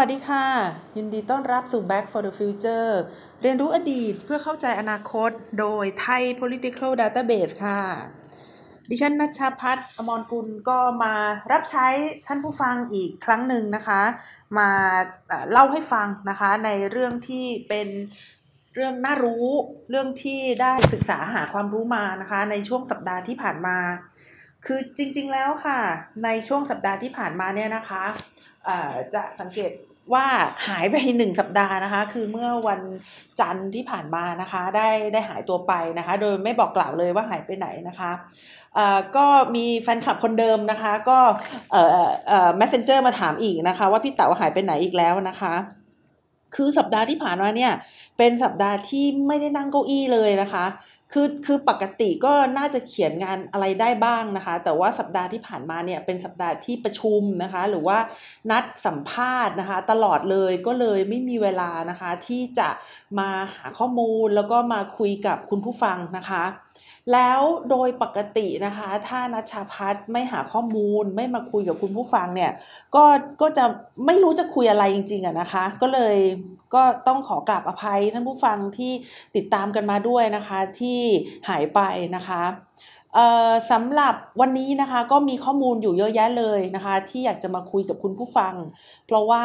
สวัสดีค่ะ ยินดีต้อนรับสู่ Back for the Future เรียนรู้อดีตเพื่อเข้าใจอนาคต โดย Thai Political Database ค่ะ ดิฉันนัชชาพัฒน์อมรกุลก็มารับใช้ท่านผู้ฟังอีกครั้งหนึ่งนะคะ มาเล่าให้ฟังนะคะในเรื่องที่เป็นเรื่องน่ารู้เรื่องที่ได้ศึกษาหาความรู้มานะคะ ในช่วงสัปดาห์ที่ผ่านมา คือจริงๆแล้วค่ะ ในช่วงสัปดาห์ที่ผ่านมาเนี่ยนะคะจะสังเกต ว่าหายไปหนึ่งสัปดาห์นะคะ คือเมื่อวันจันทร์ที่ผ่านมานะคะ ได้ได้หายตัวไปนะคะ โดยไม่บอกกล่าวเลยว่าหายไปไหนนะคะก็มีแฟนคลับคนเดิมนะคะ ก็เอ่อเอ่อ messenger มาถามอีกนะคะ ว่าพี่เต๋าหายไปไหนอีกแล้วนะคะคือสัปดาห์ที่ผ่านมาเนี่ยเป็นสัปดาห์ที่ไม่ได้นั่งเก้าอี้เลยนะคะ คือคือปกติก็น่าจะเขียนงานอะไรได้บ้างนะคะ แต่ว่าสัปดาห์ที่ผ่านมาเนี่ยเป็นสัปดาห์ที่ประชุมนะคะ หรือว่านัดสัมภาษณ์นะคะ ตลอดเลยก็เลยไม่มีเวลานะคะ ที่จะมาหาข้อมูลแล้วก็มาคุยกับคุณผู้ฟังนะคะ แล้วโดยปกตินะคะ ถ้านัชชาพัฒไม่หาข้อมูลไม่มาคุยกับคุณผู้ฟังเนี่ยก็ก็จะไม่รู้จะคุยอะไรจริงๆอะนะคะ ก็เลยก็ต้องขอกราบอภัยท่านผู้ฟังที่ติดตามกันมาด้วยนะคะ ที่หายไปนะคะ สำหรับวันนี้นะคะก็มีข้อมูลอยู่เยอะแยะเลยนะคะ ที่อยากจะมาคุยกับคุณผู้ฟัง เพราะว่า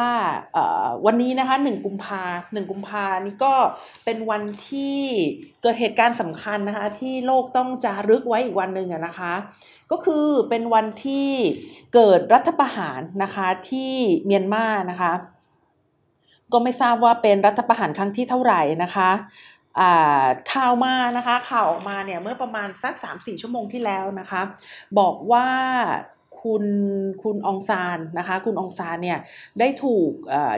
วันนี้นะคะหนึ่งกุมภาหนึ่งกุมภานี่ก็เป็นวันที่เกิดเหตุการณ์สำคัญนะคะ ที่โลกต้องจารึกไว้อีกวันหนึ่งนะคะ ก็คือเป็นวันที่เกิดรัฐประหารนะคะที่เมียนมานะคะ ก็ไม่ทราบว่าเป็นรัฐประหารครั้งที่เท่าไหร่นะคะ ข่าวมานะคะข่าวออกมาเนี่ยเมื่อประมาณสัก 3-4 ชั่วโมงที่แล้วนะคะบอกว่าคุณคุณองซานนะคะคุณองซานเนี่ยได้ถูก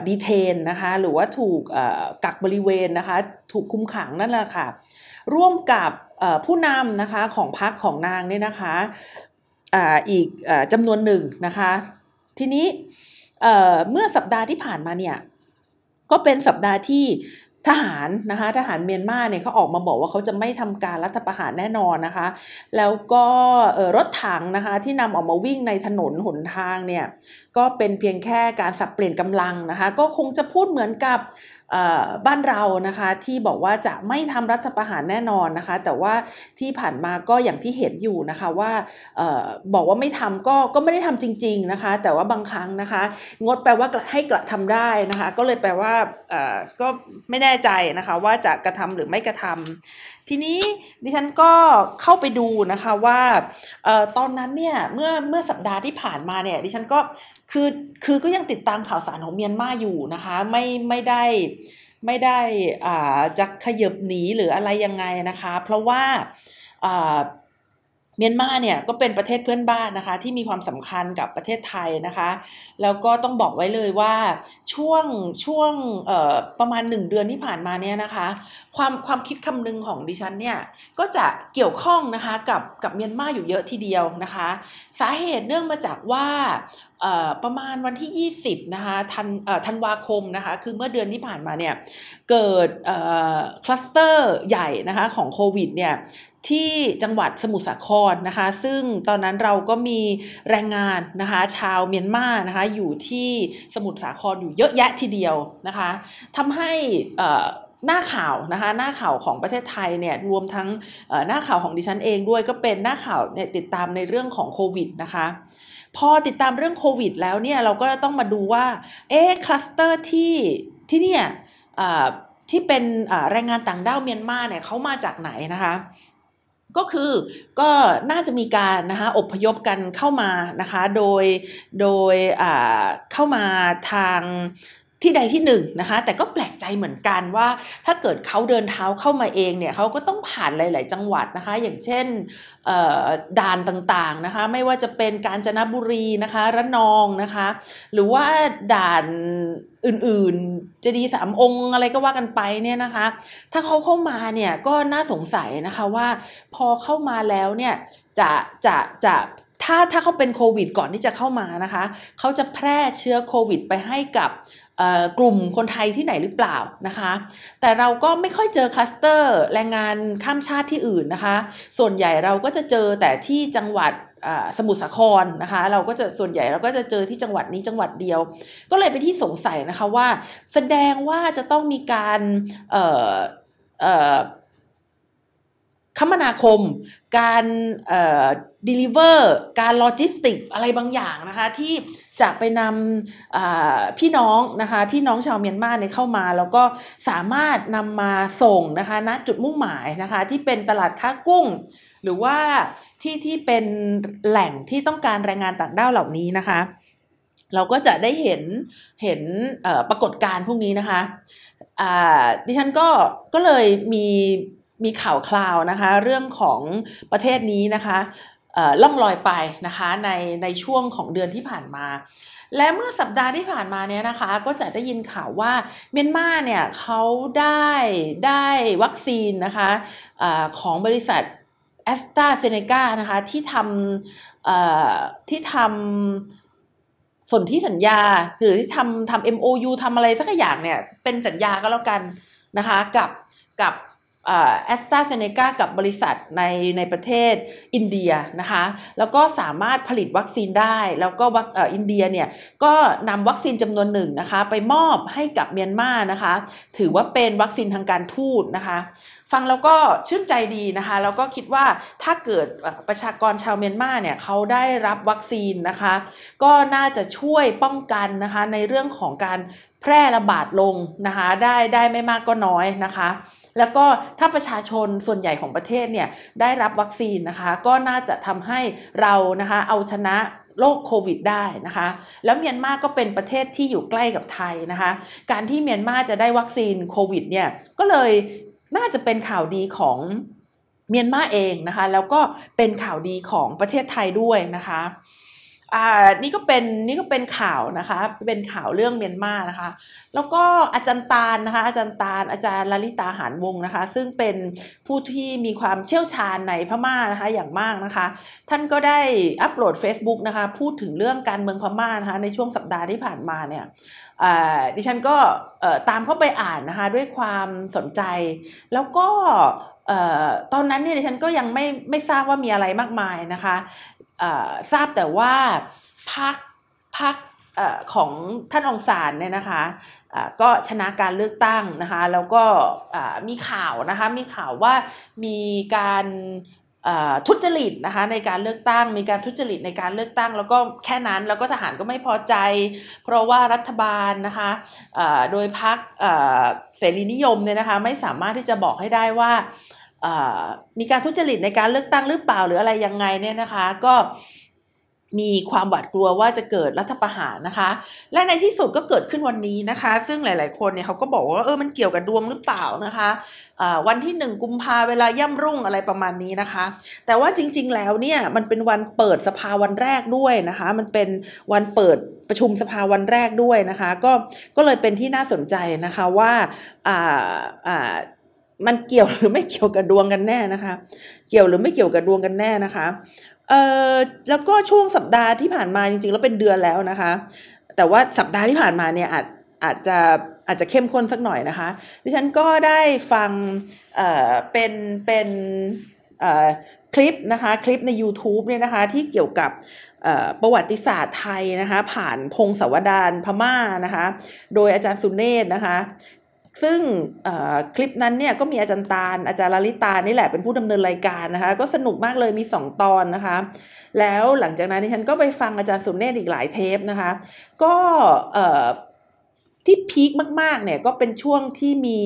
ดีเทนนะคะหรือว่าถูกกักบริเวณนะคะถูกคุมขังนั่นแหละค่ะร่วมกับผู้นำนะคะของพรรคของนางเนี่ยนะคะอีกจำนวนหนึ่งนะคะทีนี้เมื่อสัปดาห์ที่ผ่านมาเนี่ยก็เป็นสัปดาห์ที่ ทหารนะคะทหารเมียนมาเนี่ยเขาออกมาบอกว่าเขาจะไม่ทำการรัฐประหารแน่นอนนะคะ แล้วก็รถถังนะคะที่นำออกมาวิ่งในถนนหนทางเนี่ยก็เป็นเพียงแค่การสับเปลี่ยนกำลังนะคะ ก็คงจะพูดเหมือนกับ บ้านเรานะคะที่บอกว่าจะไม่ทำรัฐประหารแน่นอนนะคะ แต่ว่าที่ผ่านมาก็อย่างที่เห็นอยู่นะคะว่าบอกว่าไม่ทำก็ก็ไม่ได้ทำจริง ๆนะคะ แต่ว่าบางครั้งนะคะ งดแปลว่าให้กระทำได้นะคะ ก็เลยแปลว่าก็ไม่แน่ใจนะคะ ว่าจะกระทำหรือไม่กระทำ ทีนี้ดิฉันก็เข้าไปดูนะคะว่าตอนนั้นเนี่ยเมื่อเมื่อสัปดาห์ที่ผ่านมาเนี่ยดิฉันก็คือคือก็ยังติดตามข่าวสารของเมียนมาอยู่นะคะไม่ไม่ได้ไม่ได้อ่าจะขยับหนีหรืออะไรยังไงนะคะ เพราะว่าอ่า เมียนมาเนี่ยก็เป็นประเทศเพื่อนบ้านนะคะ ที่มีความสำคัญกับประเทศไทยนะคะ แล้วก็ต้องบอกไว้เลยว่าช่วงช่วงประมาณหนึ่งเดือนที่ผ่านมาเนี่ยนะคะ ความความคิดคำนึงของดิฉันเนี่ยก็จะเกี่ยวข้องนะคะกับกับเมียนมาอยู่เยอะทีเดียวนะคะ สาเหตุเนื่องมาจากว่าประมาณวันที่ 20นะคะธันธันวาคมนะคะคือเมื่อเดือนที่ผ่านมาเนี่ยเกิดคลัสเตอร์ใหญ่นะคะของโควิดเนี่ย ที่จังหวัดสมุทรสาครนะคะ ซึ่งตอนนั้นเราก็มีแรงงานนะคะ ชาวเมียนมานะคะ อยู่ที่สมุทรสาครอยู่เยอะแยะทีเดียวนะคะทำให้หน้าข่าวนะคะหน้าข่าวของประเทศไทยเนี่ยรวมทั้งหน้าข่าวของดิฉันเองด้วยก็เป็นหน้าข่าวเนี่ยติดตามในเรื่องของโควิดนะคะพอติดตามเรื่องโควิด แล้วเนี่ยเราก็ต้องมาดูว่าเอ๊คลัสเตอร์ที่ที่เนี่ยที่เป็นแรงงานต่างด้าวเมียนมาเนี่ยเขามาจากไหนนะคะ ก็คือก็น่าจะมีการนะคะอบพยพกันเข้ามานะคะโดยโดยเข้ามาทาง ที่ใดที่หนึ่งนะคะ แต่ก็แปลกใจเหมือนกันว่า ถ้าเกิดเขาเดินเท้าเข้ามาเองเนี่ยเขาก็ต้องผ่านหลาย ๆ จังหวัดนะคะ อย่างเช่นด่านต่าง ๆ นะคะ ไม่ว่าจะเป็นกาญจนบุรีนะคะระนองนะคะ หรือว่าด่านอื่น ๆ จะดีสามองค์อะไรก็ว่ากันไปเนี่ยนะคะ ถ้าเขาเข้ามาเนี่ยก็น่าสงสัยนะคะว่าพอเข้ามาแล้วเนี่ยจะจะจะถ้าถ้าเขาเป็นโควิดก่อนที่จะเข้ามานะคะ เขาจะแพร่เชื้อโควิดไปให้กับ กลุ่มคนไทยที่ไหนหรือเปล่านะคะ แต่เราก็ไม่ค่อยเจอคลัสเตอร์แรงงานข้ามชาติที่อื่นนะคะ ส่วนใหญ่เราก็จะเจอแต่ที่จังหวัดสมุทรสาครนะคะ เราก็จะส่วนใหญ่เราก็จะเจอที่จังหวัดนี้จังหวัดเดียว ก็เลยเป็นที่สงสัยนะคะว่า แสดงว่าจะต้องมีการคมนาคม การเอ่อ deliver การโลจิสติกอะไรบางอย่างนะคะที่ จะไปนำพี่น้องนะคะพี่น้องชาวเมียนมาเนี่ยเข้ามา แล้วก็สามารถนำมาส่งนะคะณจุดมุ่งหมายนะคะที่เป็นตลาดค้ากุ้ง หรือว่าที่ที่เป็นแหล่งที่ต้องการแรงงานต่างด้าวเหล่านี้นะคะเราก็จะได้เห็นเห็นปรากฏการณ์พวกนี้นะคะดิฉันก็ก็เลยมีมีข่าวคราวนะคะ เรื่องของประเทศนี้นะคะ ล่องลอยไปนะคะในในช่วงของเดือนที่ผ่านมา และเมื่อสัปดาห์ที่ผ่านมาเนี่ยนะคะ ก็จะได้ยินข่าวว่าเมียนมาเนี่ยเขาได้ได้วัคซีนนะคะอะของบริษัทแอสตราเซเนกานะคะที่ทำที่ทำสนที่สัญญา หรือที่ทำทำ MOU ทำอะไรสักอย่างเนี่ยเป็นสัญญาก็แล้วกันนะคะกับกับ แอสตราเซเนกากับบริษัทในในประเทศอินเดียนะคะแล้วก็สามารถผลิตวัคซีนได้ แล้วก็อินเดียเนี่ยก็นำวัคซีนจำนวนหนึ่งนะคะไปมอบให้กับเมียนมานะคะ ถือว่าเป็นวัคซีนทางการทูตนะคะฟังแล้วก็ชื่นใจดีนะคะแล้วก็คิดว่าถ้าเกิดประชากรชาวเมียนมาเนี่ยเขาได้รับวัคซีนนะคะ ก็น่าจะช่วยป้องกันนะคะในเรื่องของการแพร่ระบาดลงนะคะได้ได้ไม่มากก็น้อยนะคะ แล้วก็ถ้าประชาชนส่วนใหญ่ของประเทศเนี่ยได้รับวัคซีนนะคะ ก็น่าจะทำให้เรานะคะเอาชนะโรคโควิดได้นะคะ แล้วเมียนมาก็เป็นประเทศที่อยู่ใกล้กับไทยนะคะ การที่เมียนมาจะได้วัคซีนโควิดเนี่ยก็เลยน่าจะเป็นข่าวดีของเมียนมาเองนะคะ แล้วก็เป็นข่าวดีของประเทศไทยด้วยนะคะอ่านี่ก็เป็นนี่ก็เป็นข่าวนะคะ เป็นข่าวเรื่องเมียนมานะคะ แล้วก็อาจารย์ตาลนะคะ อาจารย์ตาลอาจารย์ลลิตาหารวงนะคะ ซึ่งเป็นผู้ที่มีความเชี่ยวชาญในพม่านะคะอย่างมากนะคะ ท่านก็ได้อัปโหลด Facebook นะคะ พูดถึงเรื่องการเมืองพม่านะคะในช่วงสัปดาห์ที่ผ่านมาเนี่ยดิฉันก็ตามเข้าไปอ่านนะคะด้วยความสนใจ แล้วก็ตอนนั้นเนี่ยดิฉันก็ยังไม่ไม่ทราบว่ามีอะไรมากมายนะคะทราบแต่ว่าพักพัก ของท่านองศานเนี่ยนะคะก็ชนะการเลือกตั้งนะคะแล้วก็มีข่าวนะคะมีข่าวว่ามีการทุจริตนะคะในการเลือกตั้ง มีการทุจริตในการเลือกตั้ง แล้วก็แค่นั้นแล้วก็ทหารก็ไม่พอใจ เพราะว่ารัฐบาลนะคะโดยพักเสรีนิยมเนี่ยนะคะไม่สามารถที่จะบอกให้ได้ว่ามีการทุจริตในการเลือกตั้งหรือเปล่าหรืออะไรยังไงเนี่ยนะคะก็ มีความหวาดกลัวว่าจะเกิดรัฐประหารนะคะ และในที่สุดก็เกิดขึ้นวันนี้นะคะ ซึ่งหลาย ๆ คนเนี่ยเขาก็บอกว่าเออมันเกี่ยวกับดวงหรือเปล่านะคะวันที่หนึ่งกุมภาเวลาย่ำรุ่งอะไรประมาณนี้นะคะ แต่ว่าจริง ๆ แล้วเนี่ยมันเป็นวันเปิดสภาวันแรกด้วยนะคะ มันเป็นวันเปิดประชุมสภาวันแรกด้วยนะคะ ก็ก็เลยเป็นที่น่าสนใจนะคะว่าอ่าอ่ามันเกี่ยวหรือไม่เกี่ยวกับดวงกันแน่นะคะ เกี่ยวหรือไม่เกี่ยวกับดวงกันแน่นะคะ เอ่อแล้วก็ช่วงสัปดาห์ที่ผ่านมาจริงๆ แล้วเป็นเดือนแล้วนะคะ แต่ว่าสัปดาห์ที่ผ่านมาเนี่ยอาจอาจจะอาจจะเข้มข้นสักหน่อยนะคะ ดิฉันก็ได้ฟังเอ่อเป็นเป็นเอ่อคลิปนะคะคลิปใน YouTube เนี่ยนะคะที่เกี่ยวกับประวัติศาสตร์ไทยนะคะผ่านพงศาวดารพม่านะคะ โดยอาจารย์สุเนศนะคะ ซึ่งคลิปนั้นเนี่ยก็มีอาจารย์ตาลอาจารย์ลลิตานี่แหละเป็นผู้ดำเนินรายการนะคะ ก็สนุกมากเลยมี 2 ตอนนะคะ แล้วหลังจากนั้นดิฉันก็ไปฟังอาจารย์สุนเนศอีกหลายเทปนะคะ ก็ที่พีคมากๆเนี่ยก็เป็นช่วงที่มี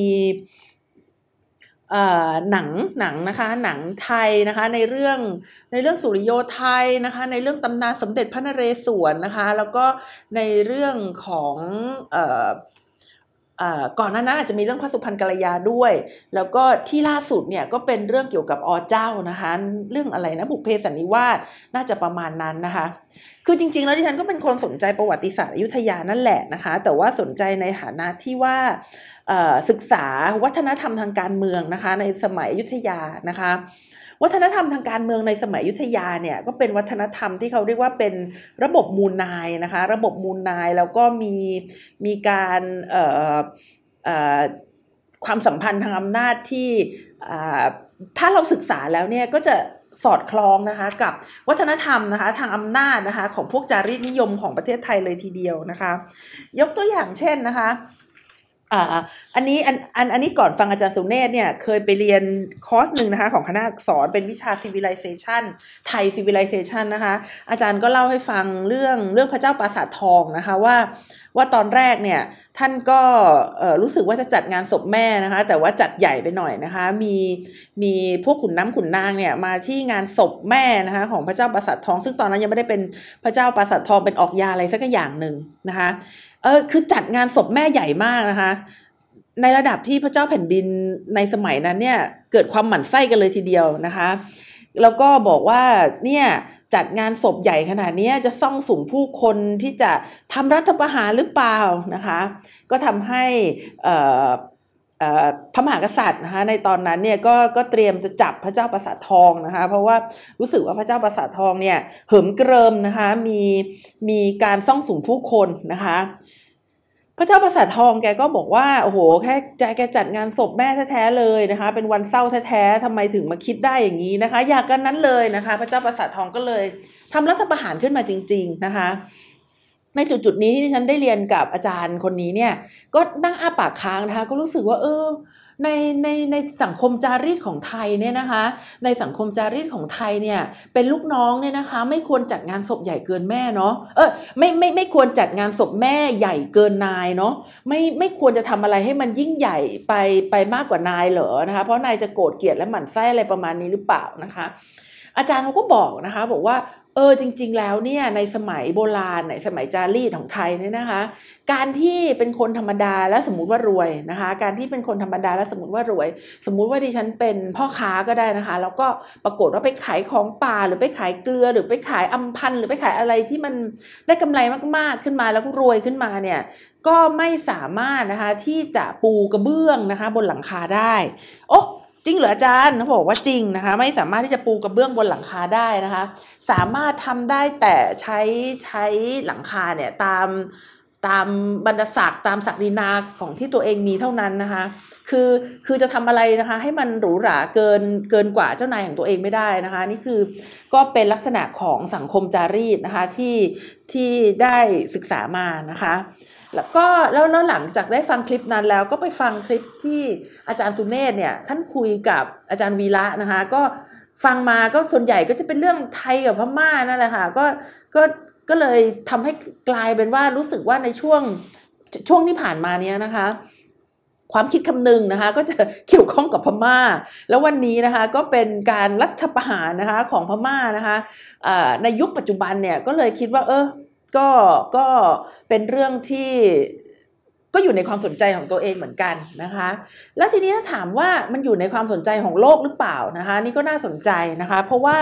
หนังหนังนะคะหนังไทยนะคะในเรื่องในเรื่องสุริโยไทยนะคะในเรื่องตำนานสมเด็จพระนเรศวรนะคะแล้วก็ในเรื่องของ ก่อนหน้านั้นอาจจะมีเรื่องพระสุพรรณกัลยาด้วย แล้วก็ที่ล่าสุดเนี่ยก็เป็นเรื่องเกี่ยวกับอเจ้านะคะ เรื่องอะไรนะบุพเพสันนิวาสน่าจะประมาณนั้นนะคะ คือจริง ๆ แล้วดิฉันก็เป็นคนสนใจประวัติศาสตร์อยุธยานั่นแหละนะคะ แต่ว่าสนใจในฐานะที่ว่าศึกษาวัฒนธรรมทางการเมืองนะคะ ในสมัยอยุธยานะคะ วัฒนธรรมทางการเมืองในสมัยยุทธยาเนี่ยก็เป็นวัฒนธรรมที่เขาเรียกว่าเป็นระบบมูลนายนะคะ ระบบมูลนายแล้วก็มีมีการความสัมพันธ์ทางอำนาจที่ถ้าเราศึกษาแล้วเนี่ยก็จะสอดคล้องนะคะกับวัฒนธรรมนะคะทางอำนาจนะคะของพวกจารีตนิยมของประเทศไทยเลยทีเดียวนะคะ ยกตัวอย่างเช่นนะคะ อ่าอันนี้อันอันอันนี้ก่อนฟังอาจารย์สุเนศเนี่ยเคยไปเรียนคอร์สหนึ่งนะคะ ของคณะอักษรเป็นวิชา civilization ไทย civilization นะคะ อาจารย์ก็เล่าให้ฟังเรื่องเรื่องพระเจ้าปราสาททองนะคะว่า ว่าตอนแรกเนี่ยท่านก็รู้สึกว่าจะจัดงานศพแม่นะคะ แต่ว่าจัดใหญ่ไปหน่อยนะคะ มีมีพวกขุนน้ำขุนนางเนี่ยมาที่งานศพแม่นะคะของพระเจ้าปราสาททอง ซึ่งตอนนั้นยังไม่ได้เป็นพระเจ้าปราสาททองเป็นออกยาอะไรสักอย่างหนึ่งนะคะ เออคือจัดงานศพแม่ใหญ่มากนะคะ ในระดับที่พระเจ้าแผ่นดินในสมัยนั้นเนี่ยเกิดความหมั่นไส้กันเลยทีเดียวนะคะ แล้วก็บอกว่าเนี่ยจัดงานศพใหญ่ขนาดนี้จะซ่องสุมผู้คนที่จะทำรัฐประหารหรือเปล่านะคะ ก็ทำให้ พระมหากษัตริย์นะคะในตอนนั้นเนี่ยก็ก็เตรียมจะจับพระเจ้าประสาททองนะคะเพราะว่ารู้สึกว่าพระเจ้าประสาททองเนี่ยเหิมเกริมนะคะมีมีการซ่องสุมผู้คนนะคะพระเจ้าประสาททองแกก็บอกว่าโอ้โหแค่แกจัดงานศพแม่แท้ๆเลยนะคะเป็นวันเศร้าแท้ๆทำไมถึงมาคิดได้อย่างนี้นะคะ อยากกันนั้นเลยนะคะ พระเจ้าประสาททองก็เลยทำรัฐประหารขึ้นมาจริง ๆนะคะ ในจุดจุดนี้ที่ฉันได้เรียนกับอาจารย์คนนี้เนี่ย ก็นั่งอ้าปากค้างนะคะก็รู้สึกว่า เออในในในสังคมจารีตของไทยเนี่ยนะคะ ในสังคมจารีตของไทยเนี่ย เป็นลูกน้องเนี่ยนะคะ ไม่ควรจัดงานศพใหญ่เกินแม่เนาะเออไม่ไม่ไม่ควรจัดงานศพแม่ใหญ่เกินนายเนาะไม่ไม่ควรจะทำอะไรให้มันยิ่งใหญ่ไปไปมากกว่านายเหรอนะคะ เพราะนายจะโกรธเกลียดและหมั่นไส้อะไรประมาณนี้หรือเปล่านะคะ อาจารย์เขาก็บอกนะคะ บอกว่า เออจริง ๆ แล้วเนี่ยในสมัยโบราณในสมัยจารีตของไทยเนี่ยนะคะ การที่เป็นคนธรรมดาแล้วสมมติว่ารวยนะคะ การที่เป็นคนธรรมดาแล้วสมมติว่ารวย สมมุติว่าดิฉันเป็นพ่อค้าก็ได้นะคะ แล้วก็ปรากฏว่าไปขายของป่าหรือไปขายเกลือหรือไปขายอัมพันหรือไปขายอะไรที่มันได้กำไรมากๆขึ้นมาแล้วก็รวยขึ้นมาเนี่ยก็ไม่สามารถนะคะที่จะปูกระเบื้องนะคะ บนหลังคาได้โอ้ จริงเหรออาจารย์เขาบอกว่าจริงนะคะ ไม่สามารถที่จะปูกระเบื้องบนหลังคาได้นะคะ สามารถทำได้แต่ใช้ใช้หลังคาเนี่ยตามตามบรรดศักดิ์ตามศักดินาของที่ตัวเองมีเท่านั้นนะคะ คือคือจะทำอะไรนะคะ ให้มันหรูหราเกินเกินกว่าเจ้านายของตัวเองไม่ได้นะคะ นี่คือก็เป็นลักษณะของสังคมจารีตนะคะที่ที่ได้ศึกษามานะคะ แล้วก็แล้วแล้วหลังจากได้ฟังคลิปนั้นแล้วก็ไปฟังคลิปที่อาจารย์สุเนศเนี่ยท่านคุยกับอาจารย์วีระนะคะ ก็ฟังมาก็ส่วนใหญ่ก็จะเป็นเรื่องไทยกับพม่านั่นแหละค่ะก็ก็ก็เลยทำให้กลายเป็นว่ารู้สึกว่าในช่วงช่วงที่ผ่านมาเนี้ยนะคะ ความคิดคำนึงนะคะ ก็จะเกี่ยวข้องกับพม่า แล้ววันนี้นะคะก็เป็นการรัฐประหารนะคะของพม่านะคะในยุคปัจจุบันเนี่ยก็เลยคิดว่าเออ ก็ก็เป็นเรื่องที่ก็อยู่ในความสนใจของตัวเองเหมือนกันนะคะ แล้วทีนี้ถ้าถามว่ามันอยู่ในความสนใจของโลกหรือเปล่านะคะ นี่ก็น่าสนใจนะคะ เพราะว่า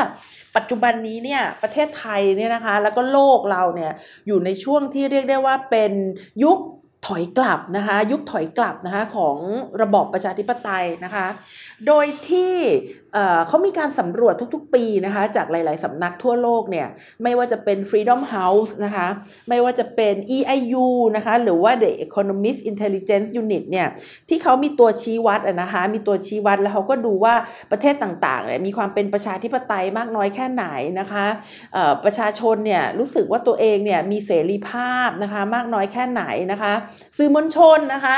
ปัจจุบันนี้เนี่ยประเทศไทยเนี่ยนะคะ แล้วก็โลกเราเนี่ยอยู่ในช่วงที่เรียกได้ว่าเป็นยุคถอยกลับนะคะ ยุคถอยกลับนะคะของระบอบประชาธิปไตยนะคะ โดยที่เขามีการสำรวจทุกๆ ปีนะคะจากหลาย ๆ สำนักทั่วโลกเนี่ยไม่ว่าจะเป็น Freedom House นะคะไม่ว่าจะเป็น EIU นะคะหรือว่า The Economist Intelligence Unit เนี่ยที่เขามีตัวชี้วัดนะคะมีตัวชี้วัดแล้วเขาก็ดูว่าประเทศต่างๆเนี่ยมีความเป็นประชาธิปไตยมากน้อยแค่ไหนนะคะประชาชนเนี่ยรู้สึกว่าตัวเองเนี่ยมีเสรีภาพนะคะมากน้อยแค่ไหนนะคะสื่อมวลชนนะคะ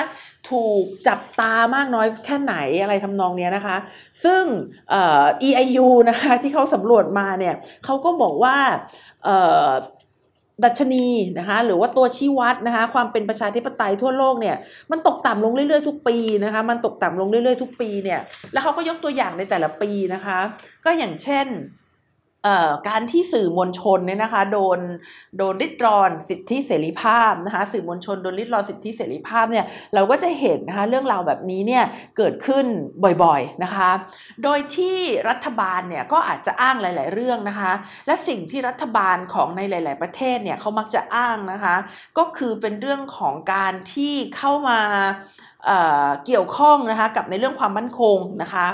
ถูกจับตามากน้อยแค่ไหนอะไรทำนองนี้นะคะ ซึ่ง EIU นะคะที่เขาสำรวจมาเนี่ยเขาก็บอกว่าดัชนีนะคะหรือว่าตัวชี้วัดนะคะความเป็นประชาธิปไตยทั่วโลกเนี่ยมันตกต่ำลงเรื่อยๆทุกปีนะคะมันตกต่ำลงเรื่อยๆทุกปีเนี่ยแล้วเขาก็ยกตัวอย่างในแต่ละปีนะคะ ก็อย่างเช่น การที่สื่อมวลชนเนี่ยนะคะโดนโดนริดรอนสิทธิเสรีภาพนะคะสื่อมวลชนโดนริดรอนสิทธิเสรีภาพเนี่ยเราก็จะเห็นนะคะเรื่องราวแบบนี้เนี่ยเกิดขึ้นบ่อยๆนะคะโดยที่รัฐบาลเนี่ยก็อาจจะอ้างหลาย ๆ เรื่องนะคะและสิ่งที่รัฐบาลของในหลาย ๆ ประเทศเนี่ยเขามักจะอ้างนะคะก็คือเป็นเรื่องของการที่เข้ามาเกี่ยวข้องนะคะกับในเรื่องความมั่นคงนะคะ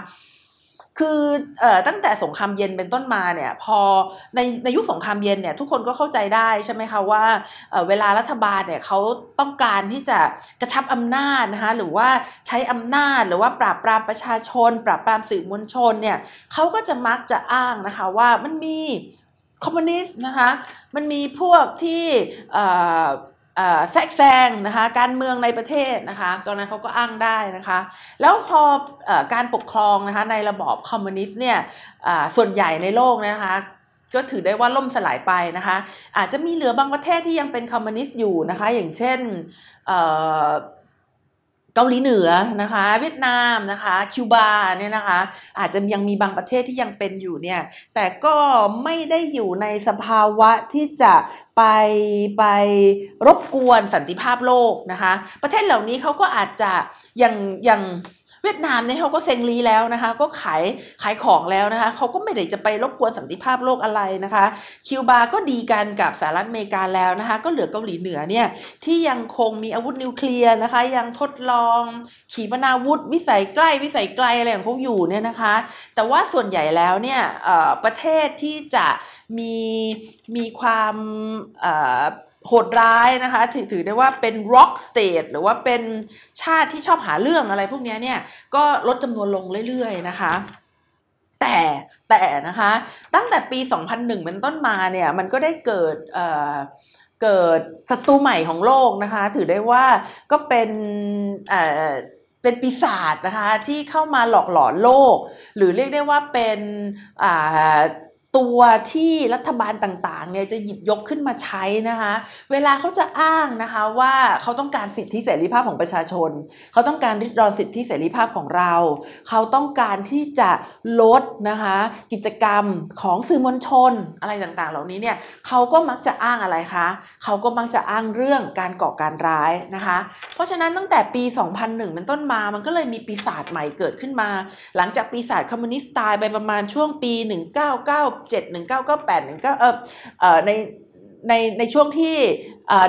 คืออตั้งแต่สงครามเย็นเป็นต้นมาเนี่ยพอในในยุคสงครามเย็นเนี่ยทุกคนก็เข้าใจได้ใช่ไหมคะว่าเเวลารัฐบาลเนี่ยเขาต้องการที่จะกระชับอำนาจนะคะหรือว่าใช้อำนาจหรือว่าปราบปรามประชาชน ปราบปรามสื่อมวลชนเนี่ยเขาก็จะมักจะอ้างนะคะว่ามันมีคอมมิวนิสต์นะคะมันมีพวกที่ แทรกแซงนะคะการเมืองในประเทศนะคะตอนนั้นเขาก็อ้างได้นะคะ แล้วพออการปกครองนะคะในระบอบคอมมิวนิสต์เนี่ยส่วนใหญ่ในโลกนะคะก็ถือได้ว่าล่มสลายไปนะคะ อาจจะมีเหลือบางประเทศที่ยังเป็นคอมมิวนิสต์อยู่นะคะ อย่างเช่น เกาหลีเหนือนะคะ เวียดนามนะคะ คิวบาเนี่ยนะคะ อาจจะยังมีบางประเทศที่ยังเป็นอยู่เนี่ย แต่ก็ไม่ได้อยู่ในสภาวะที่จะไปไปรบกวนสันติภาพโลกนะคะ ประเทศเหล่านี้เขาก็อาจจะอย่างอย่าง เวียดนามเนี่ยเขาก็เซ็งรีแล้วนะคะ ก็ขายขายของแล้วนะคะเขาก็ไม่ได้จะไปรบกวนสันติภาพโลกอะไรนะคะ คิวบาก็ดีกันกับสหรัฐอเมริกาแล้วนะคะ ก็เหลือเกาหลีเหนือเนี่ยที่ยังคงมีอาวุธนิวเคลียร์นะคะ ยังทดลองขีปนาวุธ วิสัยใกล้วิสัยไกลอะไรของเขาอยู่เนี่ยนะคะ แต่ว่าส่วนใหญ่แล้วเนี่ยประเทศที่จะมีมีความ โหดร้ายนะคะถือถือได้ว่าเป็น rock state หรือว่าเป็นชาติที่ชอบหาเรื่องอะไรพวกนี้เนี่ยก็ลดจำนวนลงเรื่อยๆนะคะแต่แต่นะคะตั้งแต่ปี 2001 เป็นต้นมาเนี่ยมันก็ได้เกิดเอ่อเกิดศัตรูใหม่ของโลกนะคะ ถือได้ว่าก็เป็นเอ่อเป็นปีศาจนะคะที่เข้ามาหลอกหลอนโลก หรือเรียกได้ว่าเป็นอ่า ตัวที่รัฐบาลต่างๆเนี่ยจะหยิบยกขึ้นมาใช้นะคะ เวลาเขาจะอ้างนะคะว่าเขาต้องการสิทธิเสรีภาพของประชาชน เขาต้องการริดรอนสิทธิเสรีภาพของเรา เขาต้องการที่จะลดนะคะกิจกรรมของสื่อมวลชนอะไรต่างๆ เหล่านี้เนี่ยเขาก็มักจะอ้างอะไรคะเขาก็มักจะอ้างเรื่องการก่อการร้ายนะคะ เพราะฉะนั้นตั้งแต่ปี 2001 เป็นต้นมา มันก็เลยมีปีศาจใหม่เกิดขึ้นมา หลังจากปีศาจคอมมิวนิสต์ตายไปประมาณช่วงปี 1999 7 1998 19เออเออในในในช่วงที่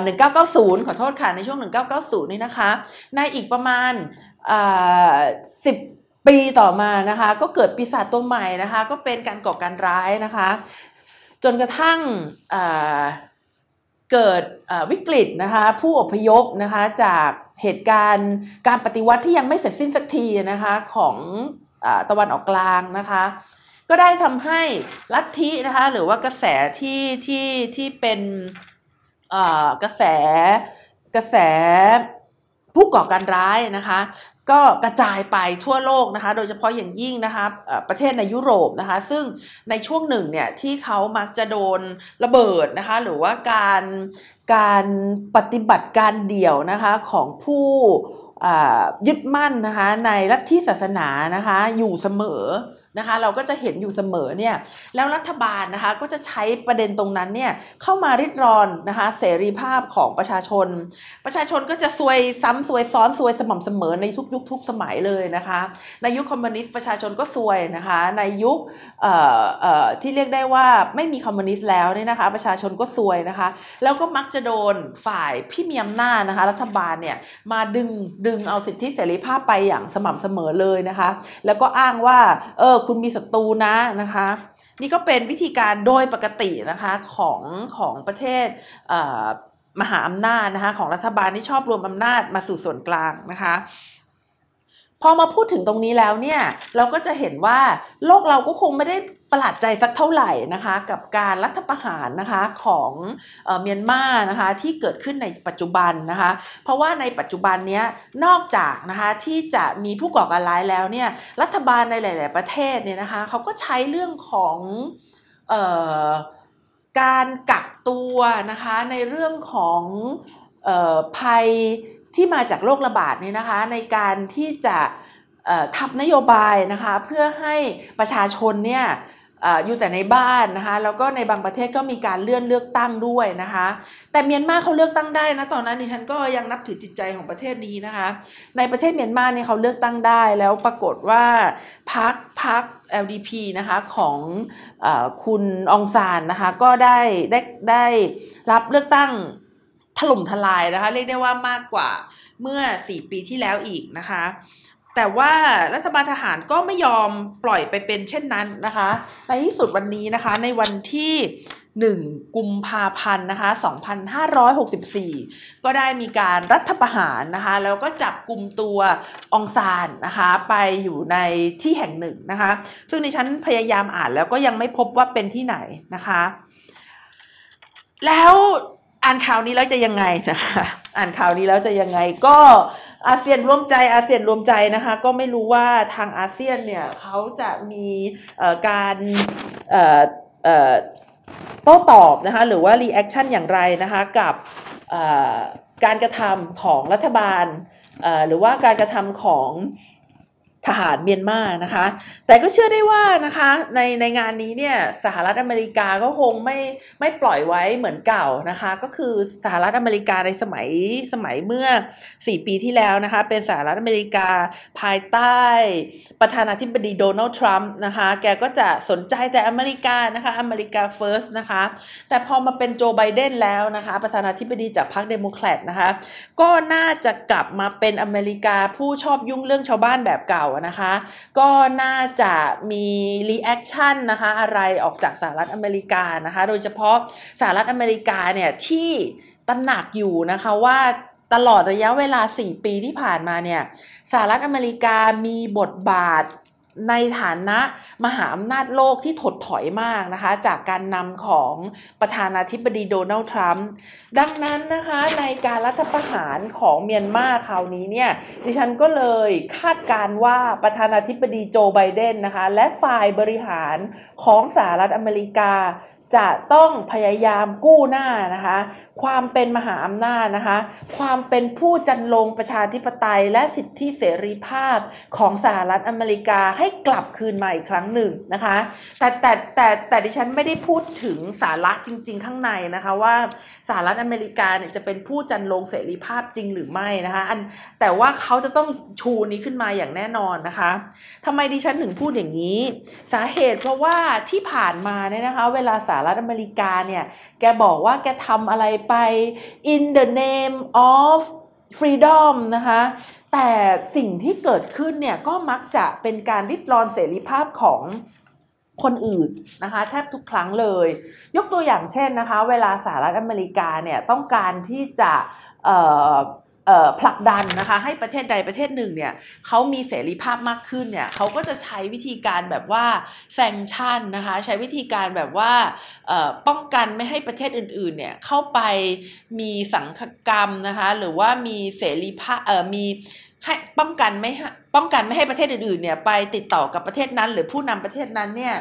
หนึ่งเก้าเก้าศูนย์ขอโทษค่ะ ในช่วงหนึ่งเก้าเก้าศูนย์นี่นะคะ ในอีกประมาณสิบปีต่อมานะคะ ก็เกิดปีศาจตัวใหม่นะคะ ก็เป็นการก่อการร้ายนะคะ จนกระทั่งเกิดวิกฤตนะคะ ผู้อพยพนะคะจากเหตุการณ์การปฏิวัติที่ยังไม่เสร็จสิ้นสักทีนะคะของอตะวันออกกลางนะคะ ก็ได้ทำให้ลัทธินะคะหรือว่ากระแสที่ที่ที่เป็นกระแสกระแสผู้ก่อการร้ายนะคะ ก็กระจายไปทั่วโลกนะคะ โดยเฉพาะอย่างยิ่งนะคะประเทศในยุโรปนะคะ ซึ่งในช่วงหนึ่งเนี่ยที่เขามักจะโดนระเบิดนะคะ หรือว่าการการปฏิบัติการเดี่ยวนะคะของผู้ยึดมั่นนะคะในลัทธิศาสนานะคะอยู่เสมอ นะคะเราก็จะเห็นอยู่เสมอเนี่ยแล้วรัฐบาลนะคะก็จะใช้ประเด็นตรงนั้นเนี่ยเข้ามาริดรอนนะคะเสรีภาพของประชาชน ประชาชนก็จะซวยซ้ำซวยซ้อนซวยสม่ำเสมอในทุกยุคทุกสมัยเลยนะคะในยุคคอมมิวนิสต์ประชาชนก็ซวยนะคะในยุคที่เรียกได้ว่าไม่มีคอมมิวนิสต์แล้วเนี่ยนะคะประชาชนก็ซวยนะคะแล้วก็มักจะโดนฝ่ายพี่มีอำนาจนะคะรัฐบาลเนี่ยมาดึงดึงเอาสิทธิเสรีภาพไปอย่างสม่ำเสมอเลยนะคะแล้วก็อ้างว่าเออคุณมีศัตรูนะนะคะ นี่ก็เป็นวิธีการโดยปกตินะคะของของประเทศมหาอำนาจนะคะของรัฐบาลที่ชอบรวมอำนาจมาสู่ส่วนกลางนะคะ พอมาพูดถึงตรงนี้แล้วเนี่ยเราก็จะเห็นว่าโลกเราก็คงไม่ได้ประหลาดใจสักเท่าไหร่นะคะกับการรัฐประหารนะคะของเมียนมานะคะที่เกิดขึ้นในปัจจุบันนะคะเพราะว่าในปัจจุบันนี้นอกจากนะคะที่จะมีผู้ก่อการร้ายแล้วเนี่ยรัฐบาลในหลาย ๆ ประเทศเนี่ยนะคะเขาก็ใช้เรื่องของออการกักตัวนะคะในเรื่องของออภัย ที่มาจากโรคระบาดนี่นะคะ ในการที่จะทำนโยบายนะคะเพื่อให้ประชาชนเนี่ยอยู่แต่ในบ้านนะคะแล้วก็ในบางประเทศก็มีการเลื่อนเลือกตั้งด้วยนะคะ แต่เมียนมาเขาเลือกตั้งได้นะตอนนั้นดิฉันก็ยังนับถือจิตใจของประเทศนี้นะคะ ในประเทศเมียนมาเนี่ยเขาเลือกตั้งได้ แล้วปรากฏว่าพักพัก LDP นะคะของอคุณองซานนะคะก็ได้ได้ได้รับเลือกตั้ง ถล่มทลายนะคะเรียกได้ว่ามากกว่าเมื่อ 4 ปีที่แล้วอีกนะคะ แต่ว่ารัฐบาลทหารก็ไม่ยอมปล่อยไปเป็นเช่นนั้นนะคะ ในที่สุดวันนี้นะคะในวันที่1กุมภาพันธ์นะคะ 2564 ก็ได้มีการรัฐประหารนะคะ แล้วก็จับกลุ่มตัวองซานนะคะ ไปอยู่ในที่แห่งหนึ่งนะคะ ซึ่งในชั้นพยายามอ่านแล้วก็ยังไม่พบว่าเป็นที่ไหนนะคะ แล้ว อ่านข่าวนี้แล้วจะยังไงนะคะอ่านข่าวนี้แล้วจะยังไง ก็อาเซียนร่วมใจอาเซียนรวมใจนะคะ ก็ไม่รู้ว่าทางอาเซียนเนี่ยเขาจะมีการโต้ตอบนะคะหรือว่า reaction อย่างไรนะคะกับการกระทำของรัฐบาลหรือว่าการกระทำของ ทหารเมียนมานะคะ แต่ก็เชื่อได้ว่านะคะในในงานนี้เนี่ยสหรัฐอเมริกาก็คงไม่ไม่ปล่อยไว้เหมือนเก่านะคะ ก็คือสหรัฐอเมริกาในสมัยสมัยเมื่อ 4 ปีที่แล้วนะคะ เป็นสหรัฐอเมริกาภายใต้ประธานาธิบดีโดนัลด์ทรัมป์นะคะ แกก็จะสนใจแต่อเมริกานะคะ America First นะคะ แต่พอมาเป็นโจไบเดนแล้วนะคะ ประธานาธิบดีจากพรรคเดโมแครตนะคะ ก็น่าจะกลับมาเป็นอเมริกาผู้ชอบยุ่งเรื่องชาวบ้านแบบเก่านะคะ ก็น่าจะมี reaction นะคะอะไรออกจากสหรัฐอเมริกานะคะ โดยเฉพาะสหรัฐอเมริกาเนี่ยที่ตระหนักอยู่นะคะว่าตลอดระยะเวลา 4 ปีที่ผ่านมาเนี่ยสหรัฐอเมริกามีบทบาท ในฐานะมหาอำนาจโลกที่ถดถอยมากนะคะ จากการนำของประธานาธิบดีโดนัลด์ทรัมป์ดังนั้นนะคะในการรัฐประหารของเมียนมาคราวนี้เนี่ยดิฉันก็เลยคาดการว่าประธานาธิบดีโจไบเดนนะคะ และฝ่ายบริหารของสหรัฐอเมริกา จะต้องพยายามกู้หน้านะคะ ความเป็นมหาอำนาจนะคะ ความเป็นผู้จันลงประชาธิปไตยและสิทธิเสรีภาพของสหรัฐอเมริกาให้กลับคืนมาอีกครั้งหนึ่งนะคะ แต่แต่แต่แต่ดิฉันไม่ได้พูดถึงสาระจริง ๆ ข้างในนะคะว่าสหรัฐอเมริกาเนี่ยจะเป็นผู้จันลงเสรีภาพจริงหรือไม่นะคะอันแต่ว่าเขาจะต้องชูนี้ขึ้นมาอย่างแน่นอนนะคะทำไมดิฉันถึงพูดอย่างนี้ สาเหตุเพราะว่าที่ผ่านมาเนี่ยนะคะ เวลาสหรัฐอเมริกาเนี่ย แกบอกว่าแกทำอะไรไป in the name of freedom นะคะ แต่สิ่งที่เกิดขึ้นเนี่ย ก็มักจะเป็นการริดรอนเสรีภาพของคนอื่นนะคะแทบทุกครั้งเลย ยกตัวอย่างเช่นนะคะ เวลาสหรัฐอเมริกาเนี่ย ต้องการที่จะ ผลักดันนะคะให้ประเทศใดประเทศหนึ่งเนี่ยเขามีเสรีภาพมากขึ้นเนี่ยเขาก็จะใช้วิธีการแบบว่าแซงชั่นนะคะใช้วิธีการแบบว่าป้องกันไม่ให้ประเทศอื่นๆเนี่ยเข้าไปมีสังคกรรมนะคะหรือว่ามีเสรีภาพมีให้ป้องกันไม่ป้องกันไม่ให้ประเทศอื่นๆเนี่ยไปติดต่อกับประเทศนั้นหรือผู้นำประเทศนั้นเนี่ย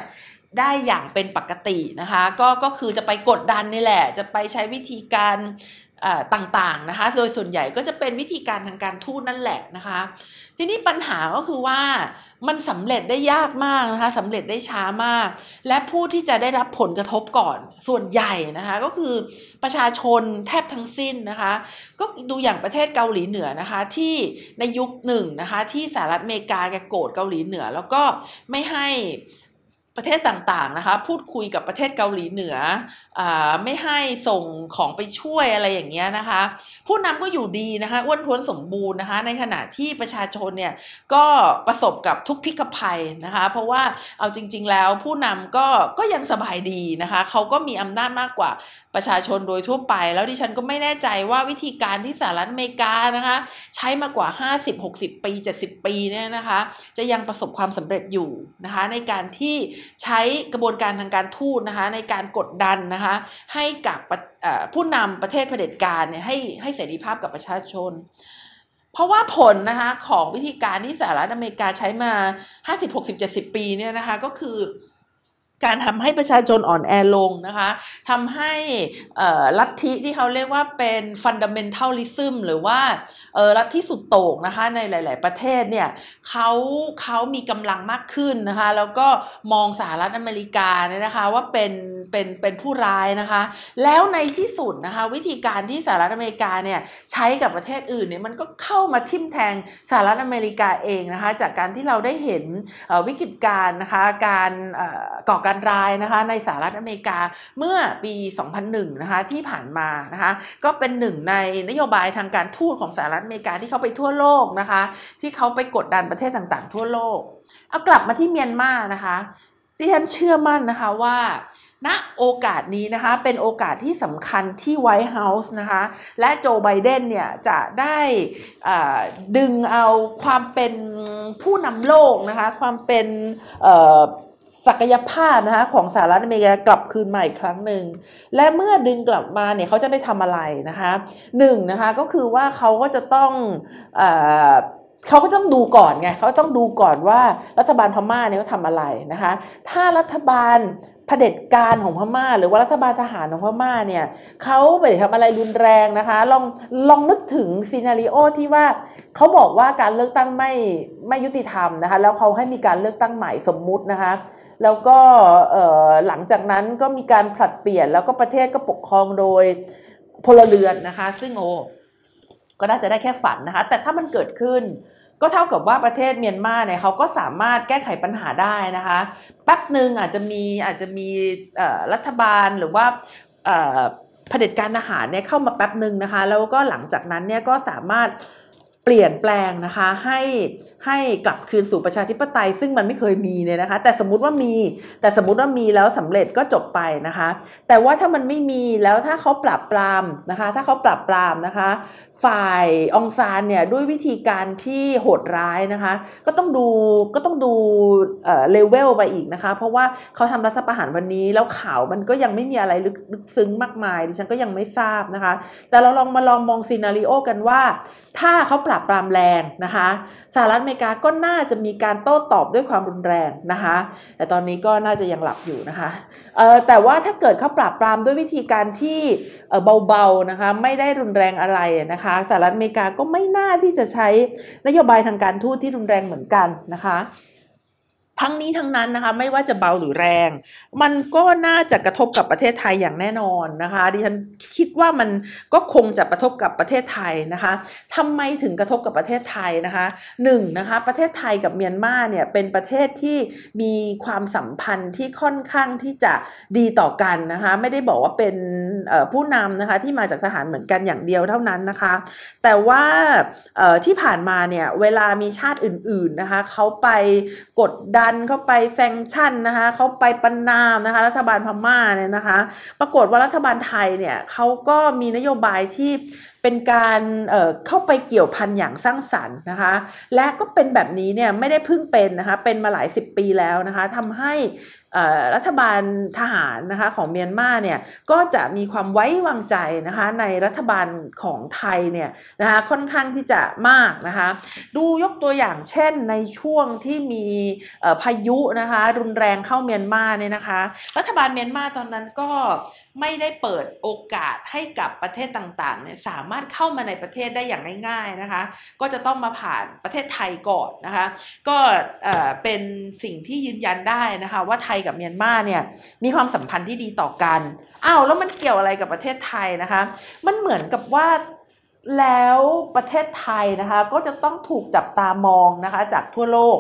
ได้อย่างเป็นปกตินะคะก็ก็คือจะไปกดดันนี่แหละ จะไปใช้วิธีการ ต่างๆนะคะ โดยส่วนใหญ่ก็จะเป็นวิธีการทางการทูตนั่นแหละนะคะ ทีนี้ปัญหาก็คือว่ามันสำเร็จได้ยากมากนะคะสำเร็จได้ช้ามาก และผู้ที่จะได้รับผลกระทบก่อนส่วนใหญ่นะคะ ก็คือประชาชนแทบทั้งสิ้นนะคะ ก็ดูอย่างประเทศเกาหลีเหนือนะคะ ที่ในยุคหนึ่งนะคะ ที่สหรัฐอเมริกาแกโกรธเกาหลีเหนือ แล้วก็ไม่ให้ ประเทศต่างๆนะคะ พูดคุยกับประเทศเกาหลีเหนืออไม่ให้ส่งของไปช่วยอะไรอย่างเงี้ยนะคะ ผู้นำก็อยู่ดีนะคะอ้วนท้วนสมบูรณ์นะคะ ในขณะที่ประชาชนเนี่ยก็ประสบกับทุกพิกภัยนะคะ เพราะว่าเอาจริง ๆ แล้วผู้นำก็ก็ยังสบายดีนะคะเขาก็มีอำนาจมากกว่าประชาชนโดยทั่วไป แล้วดิฉันก็ไม่แน่ใจว่าวิธีการที่สหรัฐอเมริกานะคะ ใช้มากว่า 50-60 ปี 70 ปีเนี่ยนะคะ จะยังประสบความสำเร็จอยู่นะคะ ในการที่ใช้กระบวนการทางการทูตนะคะในการกดดันนะคะให้กับผู้นำประเทศเผด็จการเนี่ยให้ให้เสรีภาพกับประชาชน เพราะว่าผลนะคะของวิธีการที่สหรัฐอเมริกาใช้มา 50 60 70 ปีเนี่ยนะคะก็คือ การทำให้ประชาชนอ่อนแอลงนะคะทำให้ลัทธิที่เขาเรียกว่าเป็น fundamentalism หรือว่าลัทธิสุดโต่งนะคะในหลาย ๆ ประเทศเนี่ยเขาเขามีกำลังมากขึ้นนะคะแล้วก็มองสหรัฐอเมริกาเนี่ยนะคะว่าเป็นเป็นเป็นผู้ร้ายนะคะแล้วในที่สุดนะคะวิธีการที่สหรัฐอเมริกาเนี่ยใช้กับประเทศอื่นเนี่ยมันก็เข้ามาทิ่มแทงสหรัฐอเมริกาเองนะคะจากการที่เราได้เห็นวิกฤตการนะคะการก่อการการ้ายนะคะในสหรัฐอเมริกาเมื่อปี 2001 นะคะที่ผ่านมานะคะก็เป็นหนึ่งในนโยบายทางการทูตของสหรัฐอเมริกาที่เขาไปทั่วโลกนะคะที่เขาไปกดดันประเทศต่างๆ ทั่วโลก เอากลับมาที่เมียนมานะคะดิฉันเชื่อมั่นนะคะว่าณโอกาสนี้นะคะเป็นโอกาสที่สำคัญที่ไวท์เฮาส์นะคะและโจไบเดนเนี่ยจะได้ดึงเอาความเป็นผู้นำโลกนะคะความเป็น ศักยภาพนะคะของสหรัฐอเมริกากลับคืนมาอีกครั้งหนึ่งและเมื่อดึงกลับมาเนี่ยเขาจะได้ทำอะไรนะคะหนึ่งนะคะก็คือว่าเขาก็จะต้องอเขาก็ต้องดูก่อนไงเขาต้องดูก่อนว่ารัฐบาลพม่าเนี่ยเขาทำอะไรนะคะถ้ารัฐบาลเผด็จการของพม่า หรือว่ารัฐบาลทหารของพม่าเนี่ยเขาไม่ได้ทำอะไรรุนแรงนะคะลองลองนึกถึงซีนารีโอที่ว่าเขาบอกว่าการเลือกตั้งไม่ไม่ยุติธรรมนะคะแล้วเขาให้มีการเลือกตั้งใหม่สมมุตินะคะ แล้วก็หลังจากนั้นก็มีการผลัดเปลี่ยนแล้วก็ประเทศก็ปกครองโดยพลเรือนนะคะ ซึ่งโอก็น่าจะได้แค่ฝันนะคะ แต่ถ้ามันเกิดขึ้น ก็เท่ากับว่าประเทศเมียนมาเนี่ยเขาก็สามารถแก้ไขปัญหาได้นะคะแป๊บหนึ่งอาจจะมีอาจจะมีรัฐบาลหรือว่าเผด็จการทหารเนี่ยเข้ามาแป๊บหนึ่งนะคะ แล้วก็หลังจากนั้นเนี่ยก็สามารถเปลี่ยนแปลงนะคะให้ให้กลับคืนสู่ประชาธิปไตย ซึ่งมันไม่เคยมีเนี่ยนะคะ แต่สมมติว่ามี แต่สมมติว่ามีแล้วสำเร็จก็จบไปนะคะ แต่ว่าถ้ามันไม่มีแล้วถ้าเขาปรับปรามนะคะ ถ้าเขาปรับปรามนะคะ ฝ่ายองซานเนี่ยด้วยวิธีการที่โหดร้ายนะคะ ก็ต้องดูก็ต้องดูเลเวลไปอีกนะคะ เพราะว่าเขาทำรัฐประหารวันนี้แล้วข่าวมันก็ยังไม่มีอะไรลึกซึ้งมากมายดิฉันก็ยังไม่ทราบนะคะ แต่เราลองมาลองมองซีนารีโอกันว่า ถ้าเขาปรับปรามแรงนะคะสหรัฐเมริกาก็น่าจะมีการโต้ตอบด้วยความรุนแรงนะคะ แต่ตอนนี้ก็น่าจะยังหลับอยู่นะคะเออแต่ว่าถ้าเกิดเขาปราบปรามด้วยวิธีการที่เบาๆนะคะไม่ได้รุนแรงอะไรนะคะสหรัฐอเมริกาก็ไม่น่าที่จะใช้นโยบายทางการทูตที่รุนแรงเหมือนกันนะคะ ทั้งนี้ทั้งนั้นนะคะไม่ว่าจะเบาหรือแรง มันก็น่าจะกระทบกับประเทศไทยอย่างแน่นอนนะคะดิฉันคิดว่ามันก็คงจะกระทบกับประเทศไทยนะคะทำไมถึงกระทบกับประเทศไทยนะคะหนึ่งนะคะประเทศไทยกับเมียนมาเนี่ยเป็นประเทศที่มีความสัมพันธ์ที่ค่อนข้างที่จะดีต่อกันนะคะไม่ได้บอกว่าเป็นผู้นำนะคะที่มาจากทหารเหมือนกันอย่างเดียวเท่านั้นนะคะ แต่ว่าที่ผ่านมาเนี่ยเวลามีชาติอื่นๆนะคะเขาไปกดดันเข้าไปแซงชั่นนะคะเขาไปประนามนะคะรัฐบาลพม่าเนี่ยนะคะ ปรากฏว่ารัฐบาลไทยเนี่ยเขาก็มีนโยบายที่เป็นการเเข้าไปเกี่ยวพันอย่างสร้างสรรค์นะคะ และก็เป็นแบบนี้เนี่ยไม่ได้เพิ่งเป็นนะคะเป็นมาหลายสิบปีแล้วนะคะทำให้ รัฐบาลทหารนะคะของเมียนมาเนี่ยก็จะมีความไว้วางใจนะคะในรัฐบาลของไทยเนี่ยนะคะค่อนข้างที่จะมากนะคะดูยกตัวอย่างเช่นในช่วงที่มีพายุนะคะรุนแรงเข้าเมียนมาเนี่ยนะคะรัฐบาลเมียนมาตอนนั้นก็ ไม่ได้เปิดโอกาสให้กับประเทศต่างๆเนี่ยสามารถเข้ามาในประเทศได้อย่างง่ายๆนะคะ ก็จะต้องมาผ่านประเทศไทยก่อนนะคะ ก็เป็นสิ่งที่ยืนยันได้นะคะว่าไทยกับเมียนมาเนี่ยมีความสัมพันธ์ที่ดีต่อกันอ้าวแล้วมันเกี่ยวอะไรกับประเทศไทยนะคะ มันเหมือนกับว่า แล้วประเทศไทยนะคะก็จะต้องถูกจับตามองนะคะจากทั่วโลก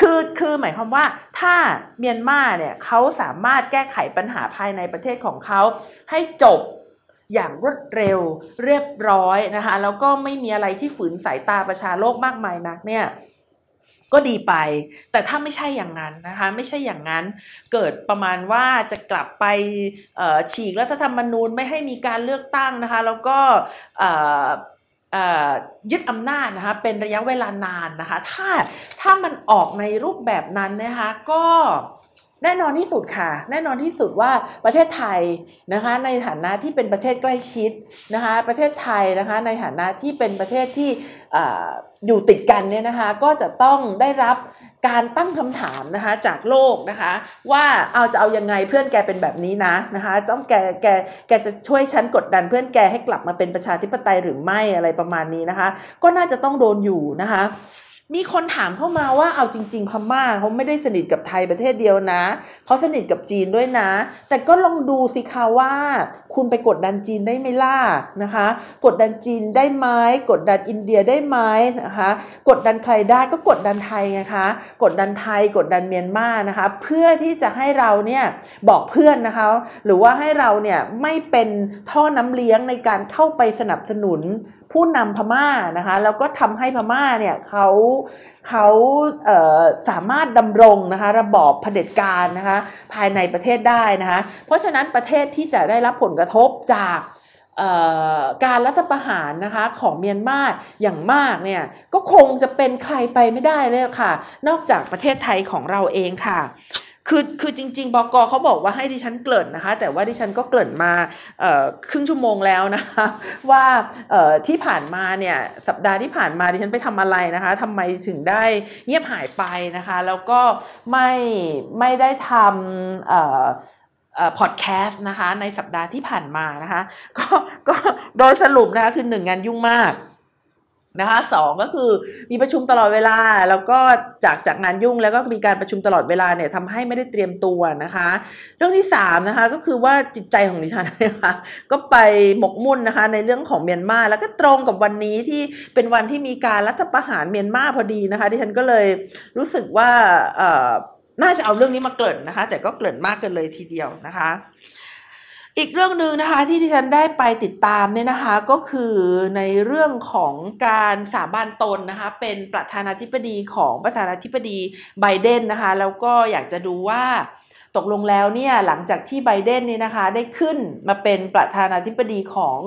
คือคือหมายความว่าถ้าเมียนมาเนี่ยเขาสามารถแก้ไขปัญหาภายในประเทศของเขาให้จบอย่างรวดเร็วเรียบร้อยนะคะแล้วก็ไม่มีอะไรที่ฝืนสายตาประชาโลกมากมายนักเนี่ย ก็ดีไป แต่ถ้าไม่ใช่อย่างนั้นนะคะ ไม่ใช่อย่างนั้น เกิดประมาณว่าจะกลับไปฉีกรัฐธรรมนูญไม่ให้มีการเลือกตั้งนะคะ แล้วก็ยึดอำนาจนะคะ เป็นระยะเวลานานนะคะ ถ้าถ้ามันออกในรูปแบบนั้นนะคะ ก็ แน่นอนที่สุดค่ะ แน่นอนที่สุดว่าประเทศไทยนะคะในฐานะที่เป็นประเทศใกล้ชิดนะคะประเทศไทยนะคะในฐานะที่เป็นประเทศที่อยู่ติดกันเนี่ยนะคะก็จะต้องได้รับการตั้งคำถามนะคะจากโลกนะคะว่าเอาจะเอายังไงเพื่อนแกเป็นแบบนี้นะนะคะต้องแกแกแกจะช่วยฉันกดดันเพื่อนแกให้กลับมาเป็นประชาธิปไตยหรือไม่อะไรประมาณนี้นะคะก็น่าจะต้องโดนอยู่นะคะ มีคนถามเข้ามาว่าเอาจริง ๆ พม่าเขาไม่ได้สนิทกับไทยประเทศเดียวนะเขาสนิทกับจีนด้วยนะ แต่ก็ลองดูสิคะว่า คุณไปกดดันจีนได้ไหมล่ะนะคะ กดดันจีนได้ไหมกดดันอินเดียได้ไหมนะคะ กดดันใครได้ก็กดดันไทยไงคะกดดันไทย กดดันเมียนมานะคะ เพื่อที่จะให้เราเนี่ยบอกเพื่อนนะคะ หรือว่าให้เราเนี่ยไม่เป็นท่อน้ำเลี้ยงในการเข้าไปสนับสนุนผู้นำพม่านะคะแล้วก็ทำให้พม่าเนี่ยเขาเขาเสามารถดำรงนะคะระบอบเผด็จการนะคะภายในประเทศได้นะคะเพราะฉะนั้นประเทศที่จะได้รับผลกระทบจากการรัฐประหารนะคะของเมียนมาอย่างมากเนี่ยก็คงจะเป็นใครไปไม่ได้เลยค่ะ นอกจากประเทศไทยของเราเองค่ะ คือคือจริง ๆบกเขาบอกว่าให้ดิฉันเกริ่นนะคะ แต่ว่าดิฉันก็เกริ่นมาครึ่งชั่วโมงแล้วนะคะว่าที่ผ่านมาเนี่ยสัปดาห์ที่ผ่านมาดิฉันไปทำอะไรนะคะทำไมถึงได้เงียบหายไปนะคะ แล้วก็ไม่ไม่ได้ทำพอดแคสต์นะคะในสัปดาห์ที่ผ่านมานะคะ ก็ก็โดยสรุปนะคะคือหนึ่งงานยุ่งมาก นะคะสองก็คือมีประชุมตลอดเวลา แล้วก็จากจากงานยุ่งแล้วก็มีการประชุมตลอดเวลาเนี่ยทำให้ไม่ได้เตรียมตัวนะคะ เรื่องที่3นะคะก็คือว่าจิตใจของดิฉันนะคะก็ไปหมกมุ่นนะคะในเรื่องของเมียนมาแล้วก็ตรงกับวันนี้ที่เป็นวันที่มีการรัฐประหารเมียนมาพอดีนะคะดิฉันก็เลยรู้สึกว่าน่าจะเอาเรื่องนี้มาเกิดนะคะ แต่ก็เกิดมากเกินเลยทีเดียวนะคะ อีกเรื่องหนึ่งนะคะที่ที่ฉันได้ไปติดตามเนี่ยนะคะก็คือในเรื่องของการสาบานตนนะคะเป็นประธานาธิบดีของประธานาธิบดีไบเดนนะคะแล้วก็อยากจะดูว่าตกลงแล้วเนี่ยหลังจากที่ไบเดนเนี่ยนะคะได้ขึ้นมาเป็นประธานาธิบดีของ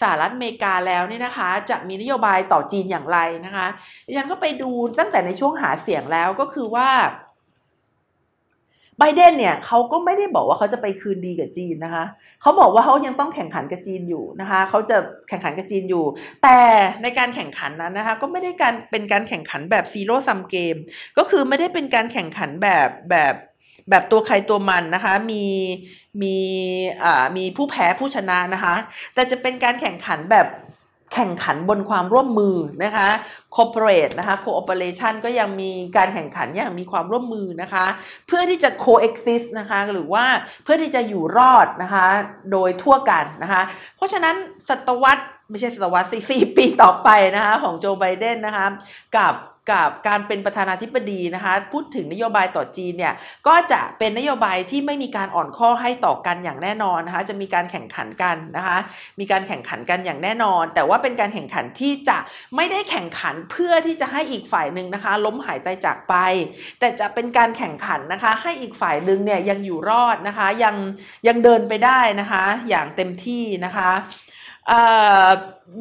สหรัฐอเมริกาแล้วเนี่ยนะคะจะมีนโยบายต่อจีนอย่างไรนะคะดิฉันก็ไปดูตั้งแต่ในช่วงหาเสียงแล้วก็คือว่า ไบเดนเนี่ยเขาก็ไม่ได้บอกว่าเขาจะไปคืนดีกับจีนนะคะเขาบอกว่าเขายังต้องแข่งขันกับจีนอยู่นะคะเขาจะแข่งขันกับจีนอยู่ แต่ในการแข่งขันนั้นนะคะก็ไม่ได้การเป็นการแข่งขันแบบซีโร่ซัมเกมก็คือไม่ได้เป็นการแข่งขันแบบแบบแบบตัวใครตัวมันนะคะ มีมีอ่ามีผู้แพ้ผู้ชนะนะคะ แต่จะเป็นการแข่งขันแบบ แข่งขันบนความร่วมมือนะคะ corporate นะคะ cooperation ก็ยังมีการแข่งขันอย่างมีความร่วมมือนะคะ เพื่อที่จะ coexist นะคะหรือว่าเพื่อที่จะอยู่รอดนะคะโดยทั่วกันนะคะ เพราะฉะนั้นศตวรรษไม่ใช่ศตวรรษสี่ปีต่อไปนะคะของโจไบเดนนะคะกับ กับการเป็นประธานาธิบดีนะคะ พูดถึงนโยบายต่อจีนเนี่ยก็จะเป็นนโยบายที่ไม่มีการอ่อนข้อให้ต่อกันอย่างแน่นอนนะคะ จะมีการแข่งขันกันนะคะ มีการแข่งขันกันอย่างแน่นอน แต่ว่าเป็นการแข่งขันที่จะไม่ได้แข่งขันเพื่อที่จะให้อีกฝ่ายหนึ่งนะคะ ล้มหายตายจากไป แต่จะเป็นการแข่งขันนะคะ ให้อีกฝ่ายหนึ่งเนี่ยยังอยู่รอดนะคะ ยังยังเดินไปได้นะคะ อย่างเต็มที่นะคะ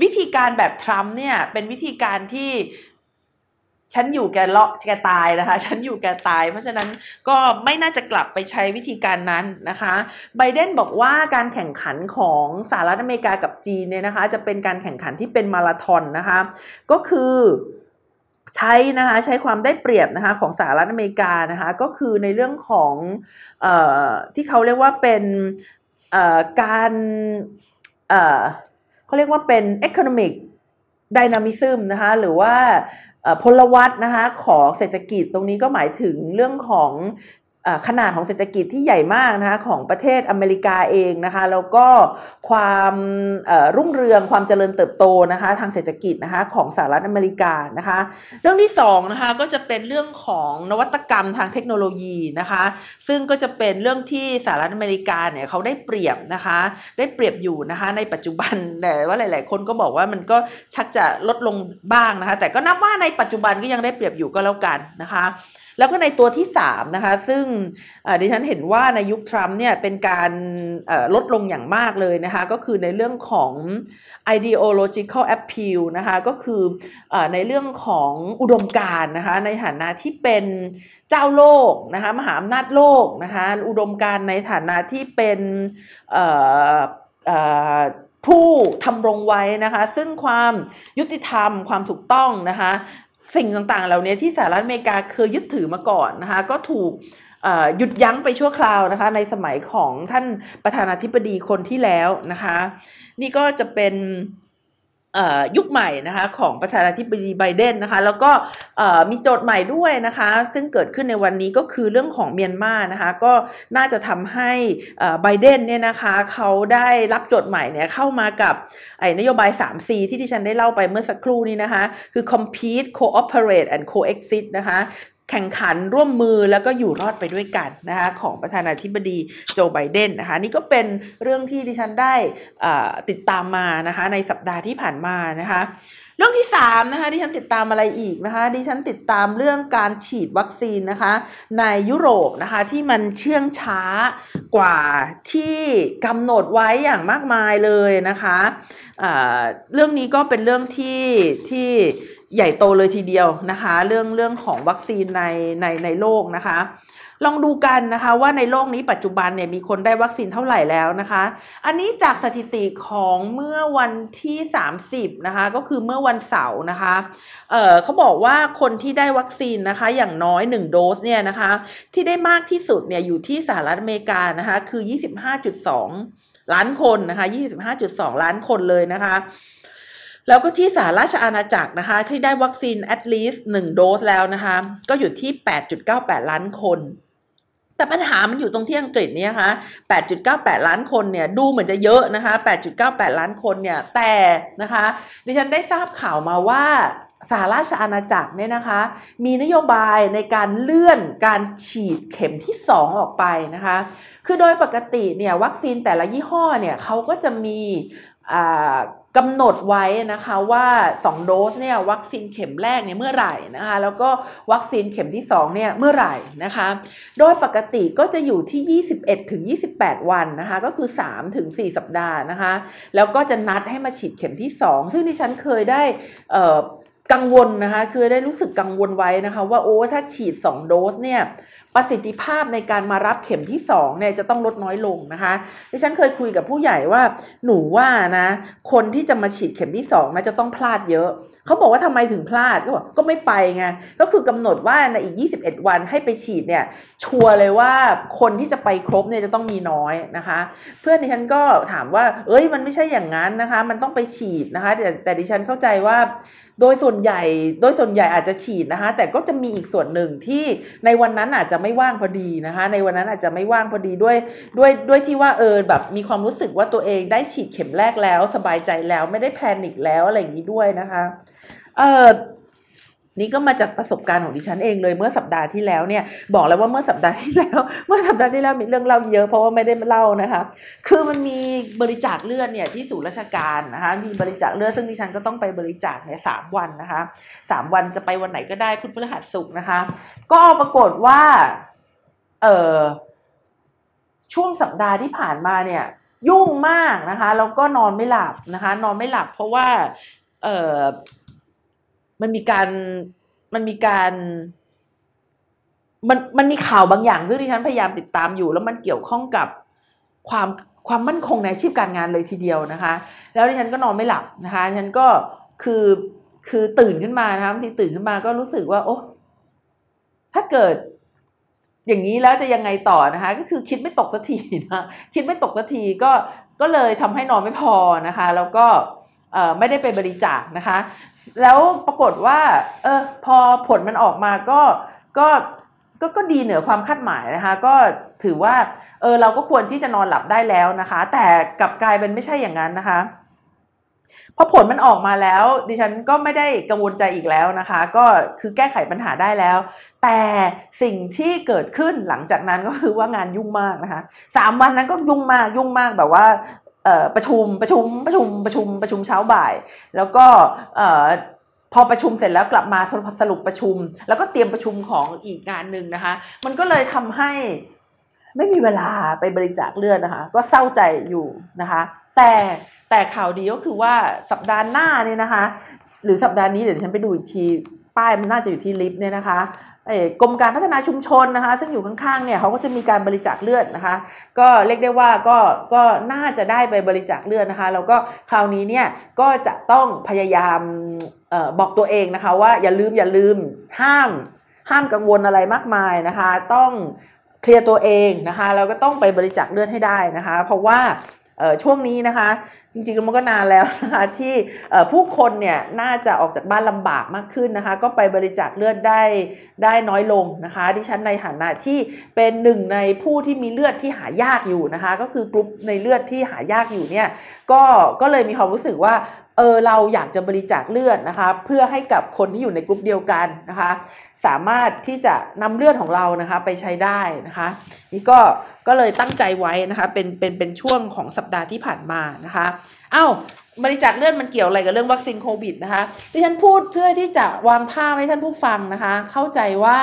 วิธีการแบบทรัมป์เนี่ยเป็นวิธีการที่ ฉันอยู่แกเลาะแกตายนะคะ ฉันอยู่แกตาย เพราะฉะนั้นก็ไม่น่าจะกลับไปใช้วิธีการนั้นนะคะ ไบเดนบอกว่าการแข่งขันของสหรัฐอเมริกากับจีนเนี่ยนะคะ จะเป็นการแข่งขันที่เป็นมาราธอนนะคะ ก็คือใช้นะคะใช้ความได้เปรียบนะคะของสหรัฐอเมริกานะคะก็คือในเรื่องของออที่เขาเรียกว่าเป็นการเขาเรียกว่าเป็น economic dynamism นะคะหรือว่า พลวัตนะคะของเศรษฐกิจตรงนี้ก็หมายถึงเรื่องของ ขนาดของเศรษฐกิจที่ใหญ่มากนะคะของประเทศอเมริกาเองนะคะแล้วก็ความรุ่งเรืองความเจริญเติบโตนะคะทางเศรษฐกิจนะคะของสหรัฐอเมริกานะคะเรื่องที่2นะคะก็จะเป็นเรื่องของนวัตกรรมทางเทคโนโลยีนะคะซึ่งก็จะเป็นเรื่องที่สหรัฐอเมริกาเนี่ยเขาได้เปรียบนะคะได้เปรียบอยู่นะคะในปัจจุบันแต่ว่าหลาย ๆ คนก็บอกว่ามันก็ชักจะลดลงบ้างนะคะแต่ก็นับว่าในปัจจุบันก็ยังได้เปรียบอยู่ก็แล้วกันนะคะ แล้วก็ในตัวที่3นะคะซึ่งดิฉันเห็นว่าในยุคทรัมป์เนี่ยเป็นการลดลงอย่างมากเลยนะคะก็คือในเรื่องของ ideological appeal นะคะก็คืออในเรื่องของอุดมการนะคะในฐานะที่เป็นเจ้าโลกนะคะมหาอำนาจโลกนะคะอุดมการในฐานะที่เป็นผู้ทำรงไว้นะคะซึ่งความยุติธรรมความถูกต้องนะคะ สิ่งต่างๆ เหล่านี้ที่สหรัฐอเมริกาเคยยึดถือมาก่อนนะคะก็ถูกหยุดยั้งไปชั่วคราวนะคะในสมัยของท่านประธานาธิบดีคนที่แล้วนะคะ นี่ก็จะเป็น ยุคใหม่นะคะของประธานาธิบดีไบเดนนะคะแล้วก็มีโจทย์ใหม่ด้วยนะคะซึ่งเกิดขึ้นในวันนี้ก็คือเรื่องของเมียนมานะคะก็น่าจะทำให้ไบเดนเนี่ยนะคะเขาได้รับโจทย์ใหม่เนี่ยเข้ามากับไอ้นโยบาย 3C ที่ที่ฉันได้เล่าไปเมื่อสักครู่นี้นะคะคือ compete cooperate and coexist นะคะ แข่งขันร่วมมือแล้วก็อยู่รอดไปด้วยกันนะคะของประธานาธิบดีโจไบเดนนะคะนี่ก็เป็นเรื่องที่ดิฉันได้ติดตามมานะคะในสัปดาห์ที่ผ่านมานะคะเรื่องที่3นะคะดิฉันติดตามอะไรอีกนะคะดิฉันติดตามเรื่องการฉีดวัคซีนนะคะในยุโรปนะคะที่มันเชื่องช้ากว่าที่กำหนดไว้อย่างมากมายเลยนะคะะเรื่องนี้ก็เป็นเรื่องที่ที่ ใหญ่โตเลยทีเดียวนะคะ เรื่องเรื่องของวัคซีนในในในโลกนะคะ ลองดูกันนะคะว่าในโลกนี้ปัจจุบันเนี่ยมีคนได้วัคซีนเท่าไหร่แล้วนะคะ อันนี้จากสถิติของเมื่อวันที่ 30นะคะก็คือเมื่อวันเสาร์นะคะเออเขาบอกว่าคนที่ได้วัคซีนนะคะอย่างน้อย 1 โดสเนี่ยนะคะที่ได้มากที่สุดเนี่ยอยู่ที่สหรัฐอเมริกานะคะคือ 25.2 ล้านคนนะคะ25.2 ล้านคนเลยนะคะ แล้วก็ที่สหราชอาณาจักรนะคะ ที่ได้วัคซีน at least 1 โดสแล้วนะคะ ก็อยู่ที่ 8.98 ล้านคน แต่ปัญหามันอยู่ตรงที่อังกฤษเนี่ยคะ8.98 ล้านคนเนี่ยดูเหมือนจะเยอะนะคะ 8.98 ล้านคนเนี่ยแต่นะคะ ดิฉันได้ทราบข่าวมาว่าสหราชอาณาจักรเนี่ยนะคะ มีนโยบายในการเลื่อนการฉีดเข็มที่ 2 ออกไปนะคะ คือโดยปกติเนี่ยวัคซีนแต่ละยี่ห้อเนี่ยเขาก็จะมี กำหนดไว้นะคะว่า 2 โดสเนี่ยวัคซีนเข็มแรกเนี่ยเมื่อไหร่นะคะแล้วก็วัคซีนเข็มที่ 2 เนี่ยเมื่อไหร่นะคะ โดยปกติก็จะอยู่ที่ 21ถึง28 วันนะคะก็คือ3ถึง4สัปดาห์นะคะ แล้วก็จะนัดให้มาฉีดเข็มที่ 2 ซึ่งที่ฉันเคยได้ กังวลนะคะ คือได้รู้สึกกังวลไว้นะคะ ว่าโอ้ถ้าฉีด 2 โดสเนี่ยประสิทธิภาพในการมารับเข็มที่2เนี่ยจะต้องลดน้อยลงนะคะดิฉันเคยคุยกับผู้ใหญ่ว่าหนูว่านะคนที่จะมาฉีดเข็มที่2นะจะต้องพลาดเยอะเขาบอกว่าทำไมถึงพลาดก็บอกก็ไม่ไปไงก็คือกำหนดว่าในอีก 21 วันให้ไปฉีดเนี่ยชัวร์เลยว่าคนที่จะไปครบเนี่ยจะต้องมีน้อยนะคะ เพื่อนดิฉันก็ถามว่า เอ้ยมันไม่ใช่อย่างนั้นนะคะ มันต้องไปฉีดนะคะ แต่แต่ดิฉันเข้าใจว่าโดยส่วนใหญ่โดยส่วนใหญ่อาจจะฉีดนะคะ แต่ก็จะมีอีกส่วนหนึ่งที่ในวันนั้นอาจจะไม่ว่างพอดีนะคะ ในวันนั้นอาจจะไม่ว่างพอดีด้วยด้วยด้วยที่ว่าเออแบบมีความรู้สึกว่าตัวเองได้ฉีดเข็มแรกแล้ว สบายใจแล้วไม่ได้แพนิคแล้วอะไรอย่างนี้ด้วยนะคะเออ นี่ก็มาจากประสบการณ์ของดิฉันเองเลยเมื่อสัปดาห์ที่แล้วเนี่ยบอกแล้วว่าเมื่อสัปดาห์ที่แล้ว เมื่อสัปดาห์ที่แล้วมีเรื่องเล่าเยอะเพราะว่าไม่ได้เล่านะคะ คือมันมีบริจาคเลือดเนี่ยที่ศูนย์ราชการนะคะมีบริจาคเลือดซึ่งดิฉันก็ต้องไปบริจาคเนี่ยสามวันนะคะสามวันจะไปวันไหนก็ได้พุธพฤหัสศุกร์นะคะ ก็ปรากฏว่าเออช่วงสัปดาห์ที่ผ่านมาเนี่ย ยุ่งมากนะคะแล้วก็นอนไม่หลับนะคะ นอนไม่หลับเพราะว่าเออ มันมีการมันมีการมันมันมีข่าวบางอย่างที่ดิฉันพยายามติดตามอยู่ แล้วมันเกี่ยวข้องกับความความมั่นคงในอาชีพการงานเลยทีเดียวนะคะ แล้วดิฉันก็นอนไม่หลับนะคะดิฉันก็คือคือตื่นขึ้นมานะคะที่ตื่นขึ้นมาก็รู้สึกว่า โอ้ถ้าเกิดอย่างนี้แล้วจะยังไงต่อนะคะ ก็คือคิดไม่ตกสักทีนะคิดไม่ตกสักทีก็ก็เลยทำให้นอนไม่พอนะคะ แล้วก็ไม่ได้ไปบริจาคนะคะ แล้วปรากฏว่าเออพอผลมันออกมาก็ก็ก็ก็ดีเหนือความคาดหมายนะคะ ก็ถือว่าเออเราก็ควรที่จะนอนหลับได้แล้วนะคะ แต่กลับกลายเป็นไม่ใช่อย่างนั้นนะคะพอผลมันออกมาแล้ว ดิฉันก็ไม่ได้กังวลใจอีกแล้วนะคะ ก็คือแก้ไขปัญหาได้แล้ว แต่สิ่งที่เกิดขึ้นหลังจากนั้นก็คือว่างานยุ่งมากนะคะสามวันนั้นก็ยุ่งมากยุ่งมากแบบว่า ประชุมประชุมประชุมประชุมประชุมเช้าบ่าย แล้วก็พอประชุมเสร็จแล้วกลับมาสรุปประชุม แล้วก็เตรียมประชุมของอีกงานหนึ่งนะคะ มันก็เลยทำให้ไม่มีเวลาไปบริจาคเลือดนะคะ ก็เศร้าใจอยู่นะคะ แต่แต่ข่าวดีก็คือว่าสัปดาห์หน้าเนี่ยนะคะ หรือสัปดาห์นี้เดี๋ยวฉันไปดูอีกทีป้ายมันน่าจะอยู่ที่ลิฟต์เนี่ยนะคะ กรมการพัฒนาชุมชนนะคะ ซึ่งอยู่ข้างๆเนี่ยเขาก็จะมีการบริจาคเลือดนะคะ ก็เรียกได้ว่าก็ก็น่าจะได้ไปบริจาคเลือดนะคะแล้วก็คราวนี้เนี่ยก็จะต้องพยายามออบอกตัวเองนะคะ ว่าอย่าลืมอย่าลืมห้าม ห้ามกังวลอะไรมากมายนะคะ ต้องเคลียร์ตัวเองนะคะแล้วก็ต้องไปบริจาคเลือดให้ได้นะคะ เพราะว่า ช่วงนี้นะคะ จริงๆมันก็นานแล้วนะคะที่ผู้คนเนี่ยน่าจะออกจากบ้านลำบากมากขึ้นนะคะ ก็ไปบริจาคเลือดได้ได้น้อยลงนะคะ ดิฉันในฐานะที่เป็นหนึ่งในผู้ที่มีเลือดที่หายากอยู่นะคะ ก็คือกลุ่มในเลือดที่หายากอยู่เนี่ยก็ก็เลยมีความรู้สึกว่าเออเราอยากจะบริจาคเลือดนะคะ เพื่อให้กับคนที่อยู่ในกลุ่มเดียวกันนะคะ สามารถที่จะนำเลือดของเรานะคะไปใช้ได้นะคะนี่ก็ก็เลยตั้งใจไว้นะคะเป็นเป็นเป็นช่วงของสัปดาห์ที่ผ่านมานะคะเอา้าบริจาคเลือดมันเกี่ยวอะไรกับเรื่องวัคซีนโควิดนะคะที่ฉันพูดเพื่อที่จะวางภาพให้ท่านผู้ฟังนะคะ เข้าใจว่า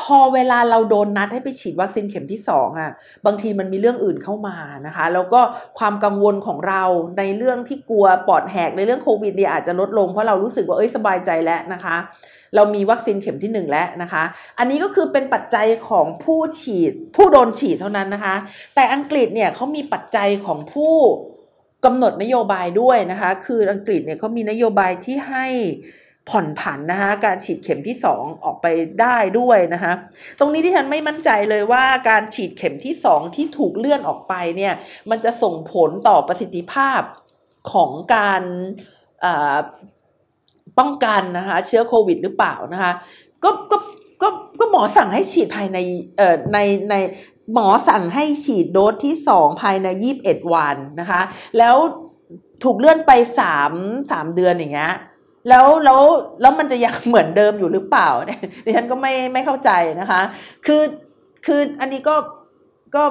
พอเวลาเราโดนนัดให้ไปฉีดวัคซีนเข็มที่สองอะบางทีมันมีเรื่องอื่นเข้ามานะคะ แล้วก็ความกังวลของเราในเรื่องที่กลัวปอดแหกในเรื่องโควิดเนี่ยอาจจะลดลงเพราะเรารู้สึกว่าเอ้ยสบายใจแล้วนะคะ เรามีวัคซีนเข็มที่ 1 แล้วนะคะ อันนี้ก็คือเป็นปัจจัยของผู้ฉีดผู้โดนฉีดเท่านั้นนะคะ แต่อังกฤษเนี่ยเขามีปัจจัยของผู้กำหนดนโยบายด้วยนะคะ คืออังกฤษเนี่ยเขามีนโยบายที่ให้ผ่อนผันนะคะการฉีดเข็มที่ 2 ออกไปได้ด้วยนะคะตรงนี้ที่ฉันไม่มั่นใจเลยว่าการฉีดเข็มที่ 2 ที่ถูกเลื่อนออกไปเนี่ยมันจะส่งผลต่อประสิทธิภาพของการ ป้องกันนะคะเชื้อโควิดหรือเปล่านะคะก็ก็ก็ก็หมอสั่งให้ฉีดภายในเอ่อในในหมอสั่งให้ฉีดโดสที่สองภายในยี่บเอ็ดวันนะคะ แล้วถูกเลื่อนไปสามสามเดือนอย่างเงี้ยแล้วแล้วแล้วมันจะยังเหมือนเดิมอยู่หรือเปล่าเนี่ยดิฉันก็ไม่ไม่เข้าใจนะคะ คือคืออันนี้ก็ก็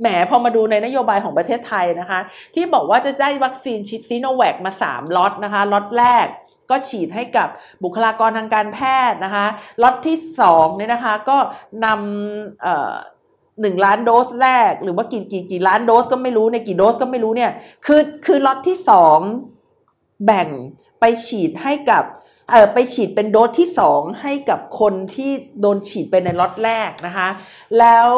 แหมพอมาดูในนโยบายของประเทศไทยนะคะ ที่บอกว่าจะได้วัคซีนชิดซีโนแวคมา 3ล็อตนะคะล็อตแรก ก็ฉีดให้กับบุคลากรทางการแพทย์นะคะล็อตที่2เนี่ยนะคะก็นำหนึ่งล้านโดสแรกหรือว่ากี่กี่กี่ล้านโดสก็ไม่รู้ในกี่โดสก็ไม่รู้เนี่ยคือคือล็อตที่สองแบ่งไปฉีดให้กับเออไปฉีดเป็นโดสที่สองให้กับคนที่โดนฉีดไปในล็อตแรกนะคะแล้ว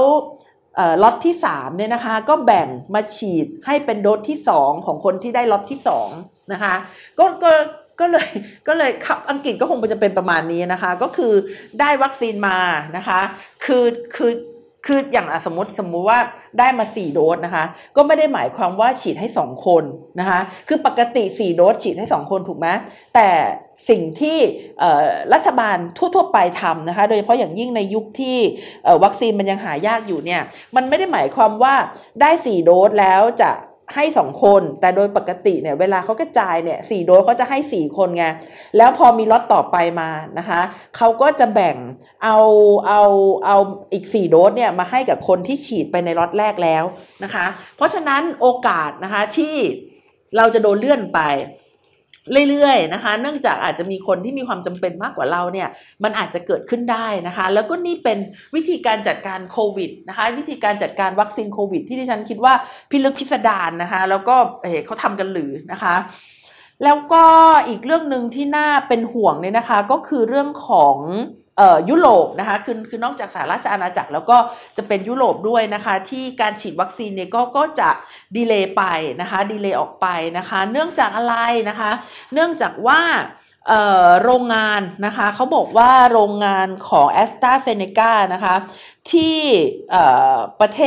ล็อตที่3เนี่ยนะคะก็แบ่งมาฉีดให้เป็นโดสที่2ของคนที่ได้ล็อตที่2นะคะก็ก็ ก็เลยก็เลยอังกฤษก็คงจะเป็นประมาณนี้นะคะ ก็คือได้วัคซีนมานะคะ คือคือคืออย่างสมมติสมมุติว่าได้มา 4 โดสนะคะ ก็ไม่ได้หมายความว่าฉีดให้ 2 คนนะคะ คือปกติ 4 โดสฉีดให้ 2 คนถูกไหมแต่สิ่งที่รัฐบาลทั่ว ๆ ไปทำนะคะ โดยเฉพาะอย่างยิ่งในยุคที่วัคซีนมันยังหายากอยู่เนี่ย มันไม่ได้หมายความว่าได้ 4 โดสแล้วจะ ให้สองคน แต่โดยปกติเนี่ยเวลาเขากระจายเนี่ยสี่โดสเขาจะให้สี่คนไงแล้วพอมีล็อตต่อไปมานะคะเขาก็จะแบ่งเอาเอาเอาอีกสี่โดสเนี่ยมาให้กับคนที่ฉีดไปในล็อตแรกแล้วนะคะ เพราะฉะนั้นโอกาสนะคะที่เราจะโดนเลื่อนไป เรื่อยๆนะคะ เนื่องจากอาจจะมีคนที่มีความจำเป็นมากกว่าเราเนี่ยมันอาจจะเกิดขึ้นได้นะคะ แล้วก็นี่เป็นวิธีการจัดการโควิดนะคะ วิธีการจัดการวัคซีนโควิด ที่ดิฉันคิดว่าพิลึกพิสดารนะคะ แล้วก็เเขาทำกันหรือนะคะ แล้วก็อีกเรื่องหนึ่งที่น่าเป็นห่วงเนี่ยนะคะ ก็คือเรื่องของ ยุโรปนะคะคือคือนอกจากสหราชอาณาจักรแล้วก็จะเป็นยุโรปด้วยนะคะ ที่การฉีดวัคซีนเนี่ยก็ก็จะ delay ไปนะคะ delay ออกไปนะคะ เนื่องจากอะไรนะคะ เนื่องจากว่าโรงงานนะคะเขาบอกว่าโรงงานของแอสตราเซเนกานะคะ ที่ประเท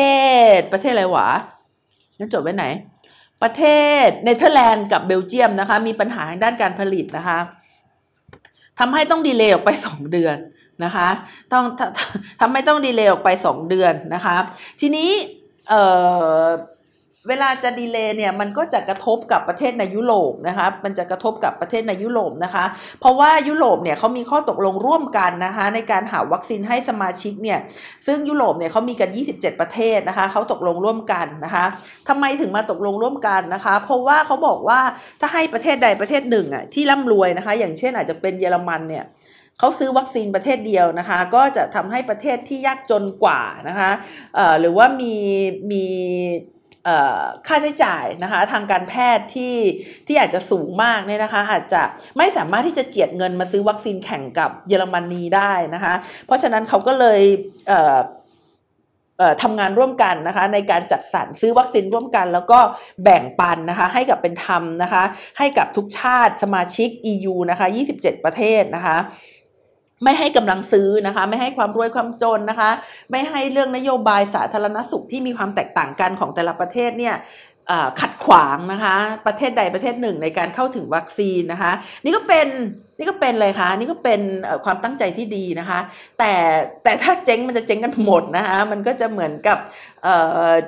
ศประเทศอะไรวะนั่นจดไว้ไหน ประเทศเนเธอร์แลนด์กับเบลเยียมนะคะ มีปัญหาทางด้านการผลิตนะคะทำให้ต้อง delay ออกไป 2 เดือน นะคะต้องทำให้ต้อง delay ออกไป 2 เดือนนะคะทีนี้เวลาจะ delay เนี่ยมันก็จะกระทบกับประเทศในยุโรปนะคะมันจะกระทบกับประเทศในยุโรปนะคะ เพราะว่ายุโรปเนี่ยเขามีข้อตกลงร่วมกันนะคะในการหาวัคซีนให้สมาชิกเนี่ยซึ่งยุโรปเนี่ยเขามีกัน 27 ประเทศนะคะเขาตกลงร่วมกันนะคะทำไมถึงมาตกลงร่วมกันนะคะ เพราะว่าเขาบอกว่าถ้าให้ประเทศใดประเทศหนึ่งอะที่ร่ำรวยนะคะ อย่างเช่นอาจจะเป็นเยอรมันเนี่ย เขาซื้อวัคซีนประเทศเดียวนะคะ ก็จะทำให้ประเทศที่ยากจนกว่านะคะหรือว่ามีมีค่าใช้จ่ายนะคะทางการแพทย์ที่ที่อาจจะสูงมากเนี่ยนะคะ อาจจะไม่สามารถที่จะเจียดเงินมาซื้อวัคซีนแข่งกับเยอรมนนีได้นะคะ เพราะฉะนั้นเขาก็เลยเทำงานร่วมกันนะคะในการจัดสรรซื้อวัคซีนร่วมกัน แล้วก็แบ่งปันนะคะให้กับเป็นธรรมนะคะให้กับทุกชาติสมาชิก EU นะคะ 27 ประเทศนะคะ ไม่ให้กำลังซื้อนะคะ ไม่ให้ความรวยความจนนะคะ ไม่ให้เรื่องนโยบายสาธารณสุขที่มีความแตกต่างกันของแต่ละประเทศเนี่ยขัดขวางนะคะ ประเทศใดประเทศหนึ่งในการเข้าถึงวัคซีนนะคะ นี่ก็เป็นนี่ก็เป็นเลยค่ะนี่ก็เป็นความตั้งใจที่ดีนะคะ แต่แต่ถ้าเจ๊งมันจะเจ๊งกันหมดนะคะ มันก็จะเหมือนกับ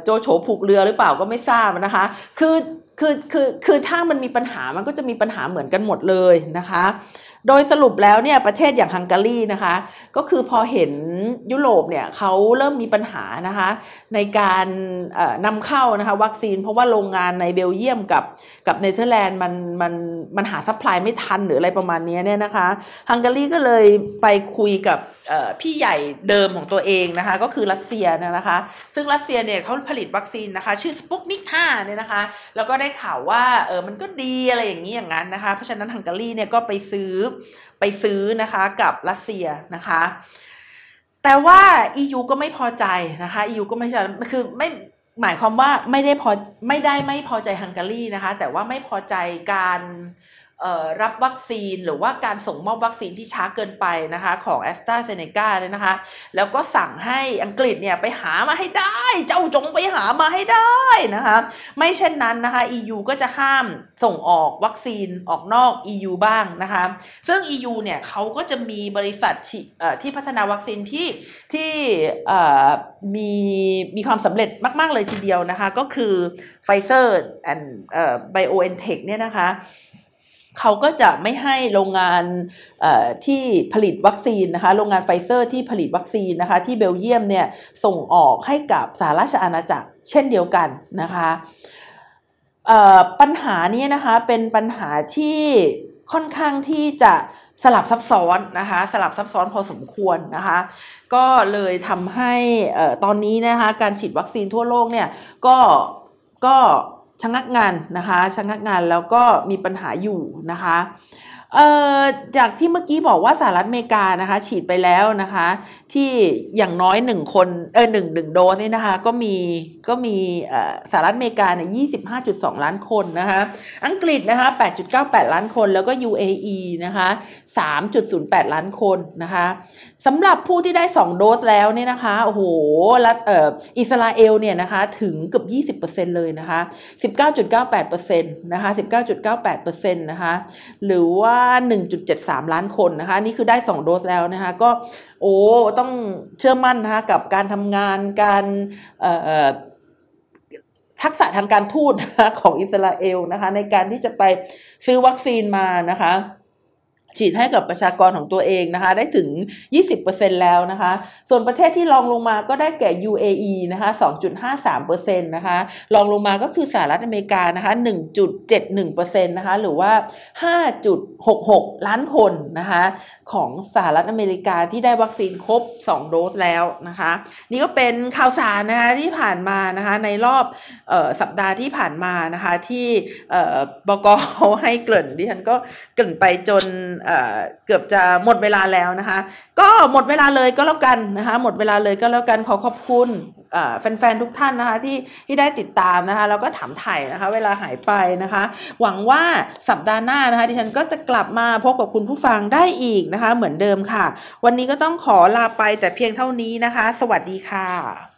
โจโฉผูกเรือหรือเปล่าก็ไม่ทราบนะคะ คือคือคือคือถ้ามันมีปัญหามันก็จะมีปัญหาเหมือนกันหมดเลยนะคะ โดยสรุปแล้วเนี่ยประเทศอย่างฮังการีนะคะ ก็คือพอเห็นยุโรปเนี่ยเขาเริ่มมีปัญหานะคะในการนำเข้านะคะวัคซีน เพราะว่าโรงงานในเบลเยียมกับกับเนเธอร์แลนด์มันมันมันหา supply ไม่ทันหรืออะไรประมาณนี้เนี่ยนะคะฮังการีก็เลยไปคุยกับพี่ใหญ่เดิมของตัวเองนะคะ ก็คือรัสเซียนะคะ ซึ่งรัสเซียเนี่ยเขาผลิตวัคซีนนะคะ ชื่อสปุตนิก5เนี่ยนะคะ แล้วก็ได้ข่าวว่าเออมันก็ดีอะไรอย่างนี้อย่างนั้นนะคะ เพราะฉะนั้นฮังการีเนี่ยก็ไปซื้อไปซื้อนะคะกับรัสเซียนะคะ แต่ว่า EU ก็ไม่พอใจนะคะ EU ก็ไม่ใช่คือไม่หมายความว่าไม่ได้พอไม่ได้ไม่พอใจฮังการีนะคะ แต่ว่าไม่พอใจการ รับวัคซีนหรือว่าการส่งมอบวัคซีนที่ช้าเกินไปนะคะของแอสตราเซเนกาเนี่ยนะคะ แล้วก็สั่งให้อังกฤษเนี่ยไปหามาให้ได้ เจ้าจงไปหามาให้ได้นะคะ ไม่เช่นนั้นนะคะ EU ก็จะห้ามส่งออกวัคซีนออกนอก EU บ้างนะคะ ซึ่ง EU เนี่ยเขาก็จะมีบริษัทที่พัฒนาวัคซีนที่ที่มีมีความสำเร็จมาก ๆ เลยทีเดียวนะคะ ก็คือ Pfizer and BioNTech เนี่ยนะคะ เขาก็จะไม่ให้โรงงานที่ผลิตวัคซีนนะคะ โรงงานไฟเซอร์ที่ผลิตวัคซีนนะคะ ที่เบลเยียมเนี่ยส่งออกให้กับสหราชอาณาจักรเช่นเดียวกันนะคะปัญหานี้นะคะเป็นปัญหาที่ค่อนข้างที่จะสลับซับซ้อนนะคะ สลับซับซ้อนพอสมควรนะคะ ก็เลยทำให้ตอนนี้นะคะการฉีดวัคซีนทั่วโลกเนี่ยก็ก็ ชะงักงานนะคะชะงักงานแล้วก็มีปัญหาอยู่นะคะเอ่อจากที่เมื่อกี้บอกว่าสหรัฐอเมริกานะคะ ฉีดไปแล้วนะคะ ที่อย่างน้อยหนึ่งคนเออหนึ่งหนึ่งโดสนี่นะคะ ก็มีก็มีสหรัฐอเมริกาเนี่ยยี่สิบห้าจุดสองล้านคนนะคะ อังกฤษนะคะแปดจุดเก้าแปดล้านคน แล้วก็ UAE นะคะสามจุดศูนย์แปดล้านคนนะคะ สำหรับผู้ที่ได้ 2 โดสแล้วเนี่ยนะคะโอ้โหรัฐเอ่ออิสราเอลเนี่ยนะคะถึงเกือบ 20%เลยนะคะ 19.98%นะคะ 19.98%นะคะหรือว่า 1.73 ล้านคนนะคะนี่คือได้ 2 โดสแล้วนะคะก็โอ้ต้องเชื่อมั่นนะคะกับการทำงานการเอ่อทักษะทางการทูตของอิสราเอลนะคะในการที่จะไปซื้อวัคซีนมานะคะ ฉีดให้กับประชากรของตัวเองนะคะ ได้ถึง 20%แล้วนะคะ ส่วนประเทศที่รองลงมาก็ได้แก่ UAE นะคะ 2.53%นะคะรองลงมาก็คือสหรัฐอเมริกานะคะ 1.71%นะคะหรือว่า 5.66 ล้านคนนะคะของสหรัฐอเมริกาที่ได้วัคซีนครบ 2 โดสแล้วนะคะ นี่ก็เป็นข่าวสารนะคะที่ผ่านมานะคะในรอบออสัปดาห์ที่ผ่านมานะคะที่บกให้เกริ่นดิฉันก็เกริ่นไปจนเกือบจะหมดเวลาแล้วนะคะ ก็หมดเวลาเลยก็แล้วกันนะคะ หมดเวลาเลยก็แล้วกันขอขอบคุณแฟนๆทุกท่านนะคะที่ที่ได้ติดตามนะคะแล้วก็ถามไถ่นะคะ เวลาหายไปนะคะ หวังว่าสัปดาห์หน้านะคะดิฉันก็จะกลับมาพบกับคุณผู้ฟังได้อีกนะคะ เหมือนเดิมค่ะ วันนี้ก็ต้องขอลาไปแต่เพียงเท่านี้นะคะ สวัสดีค่ะ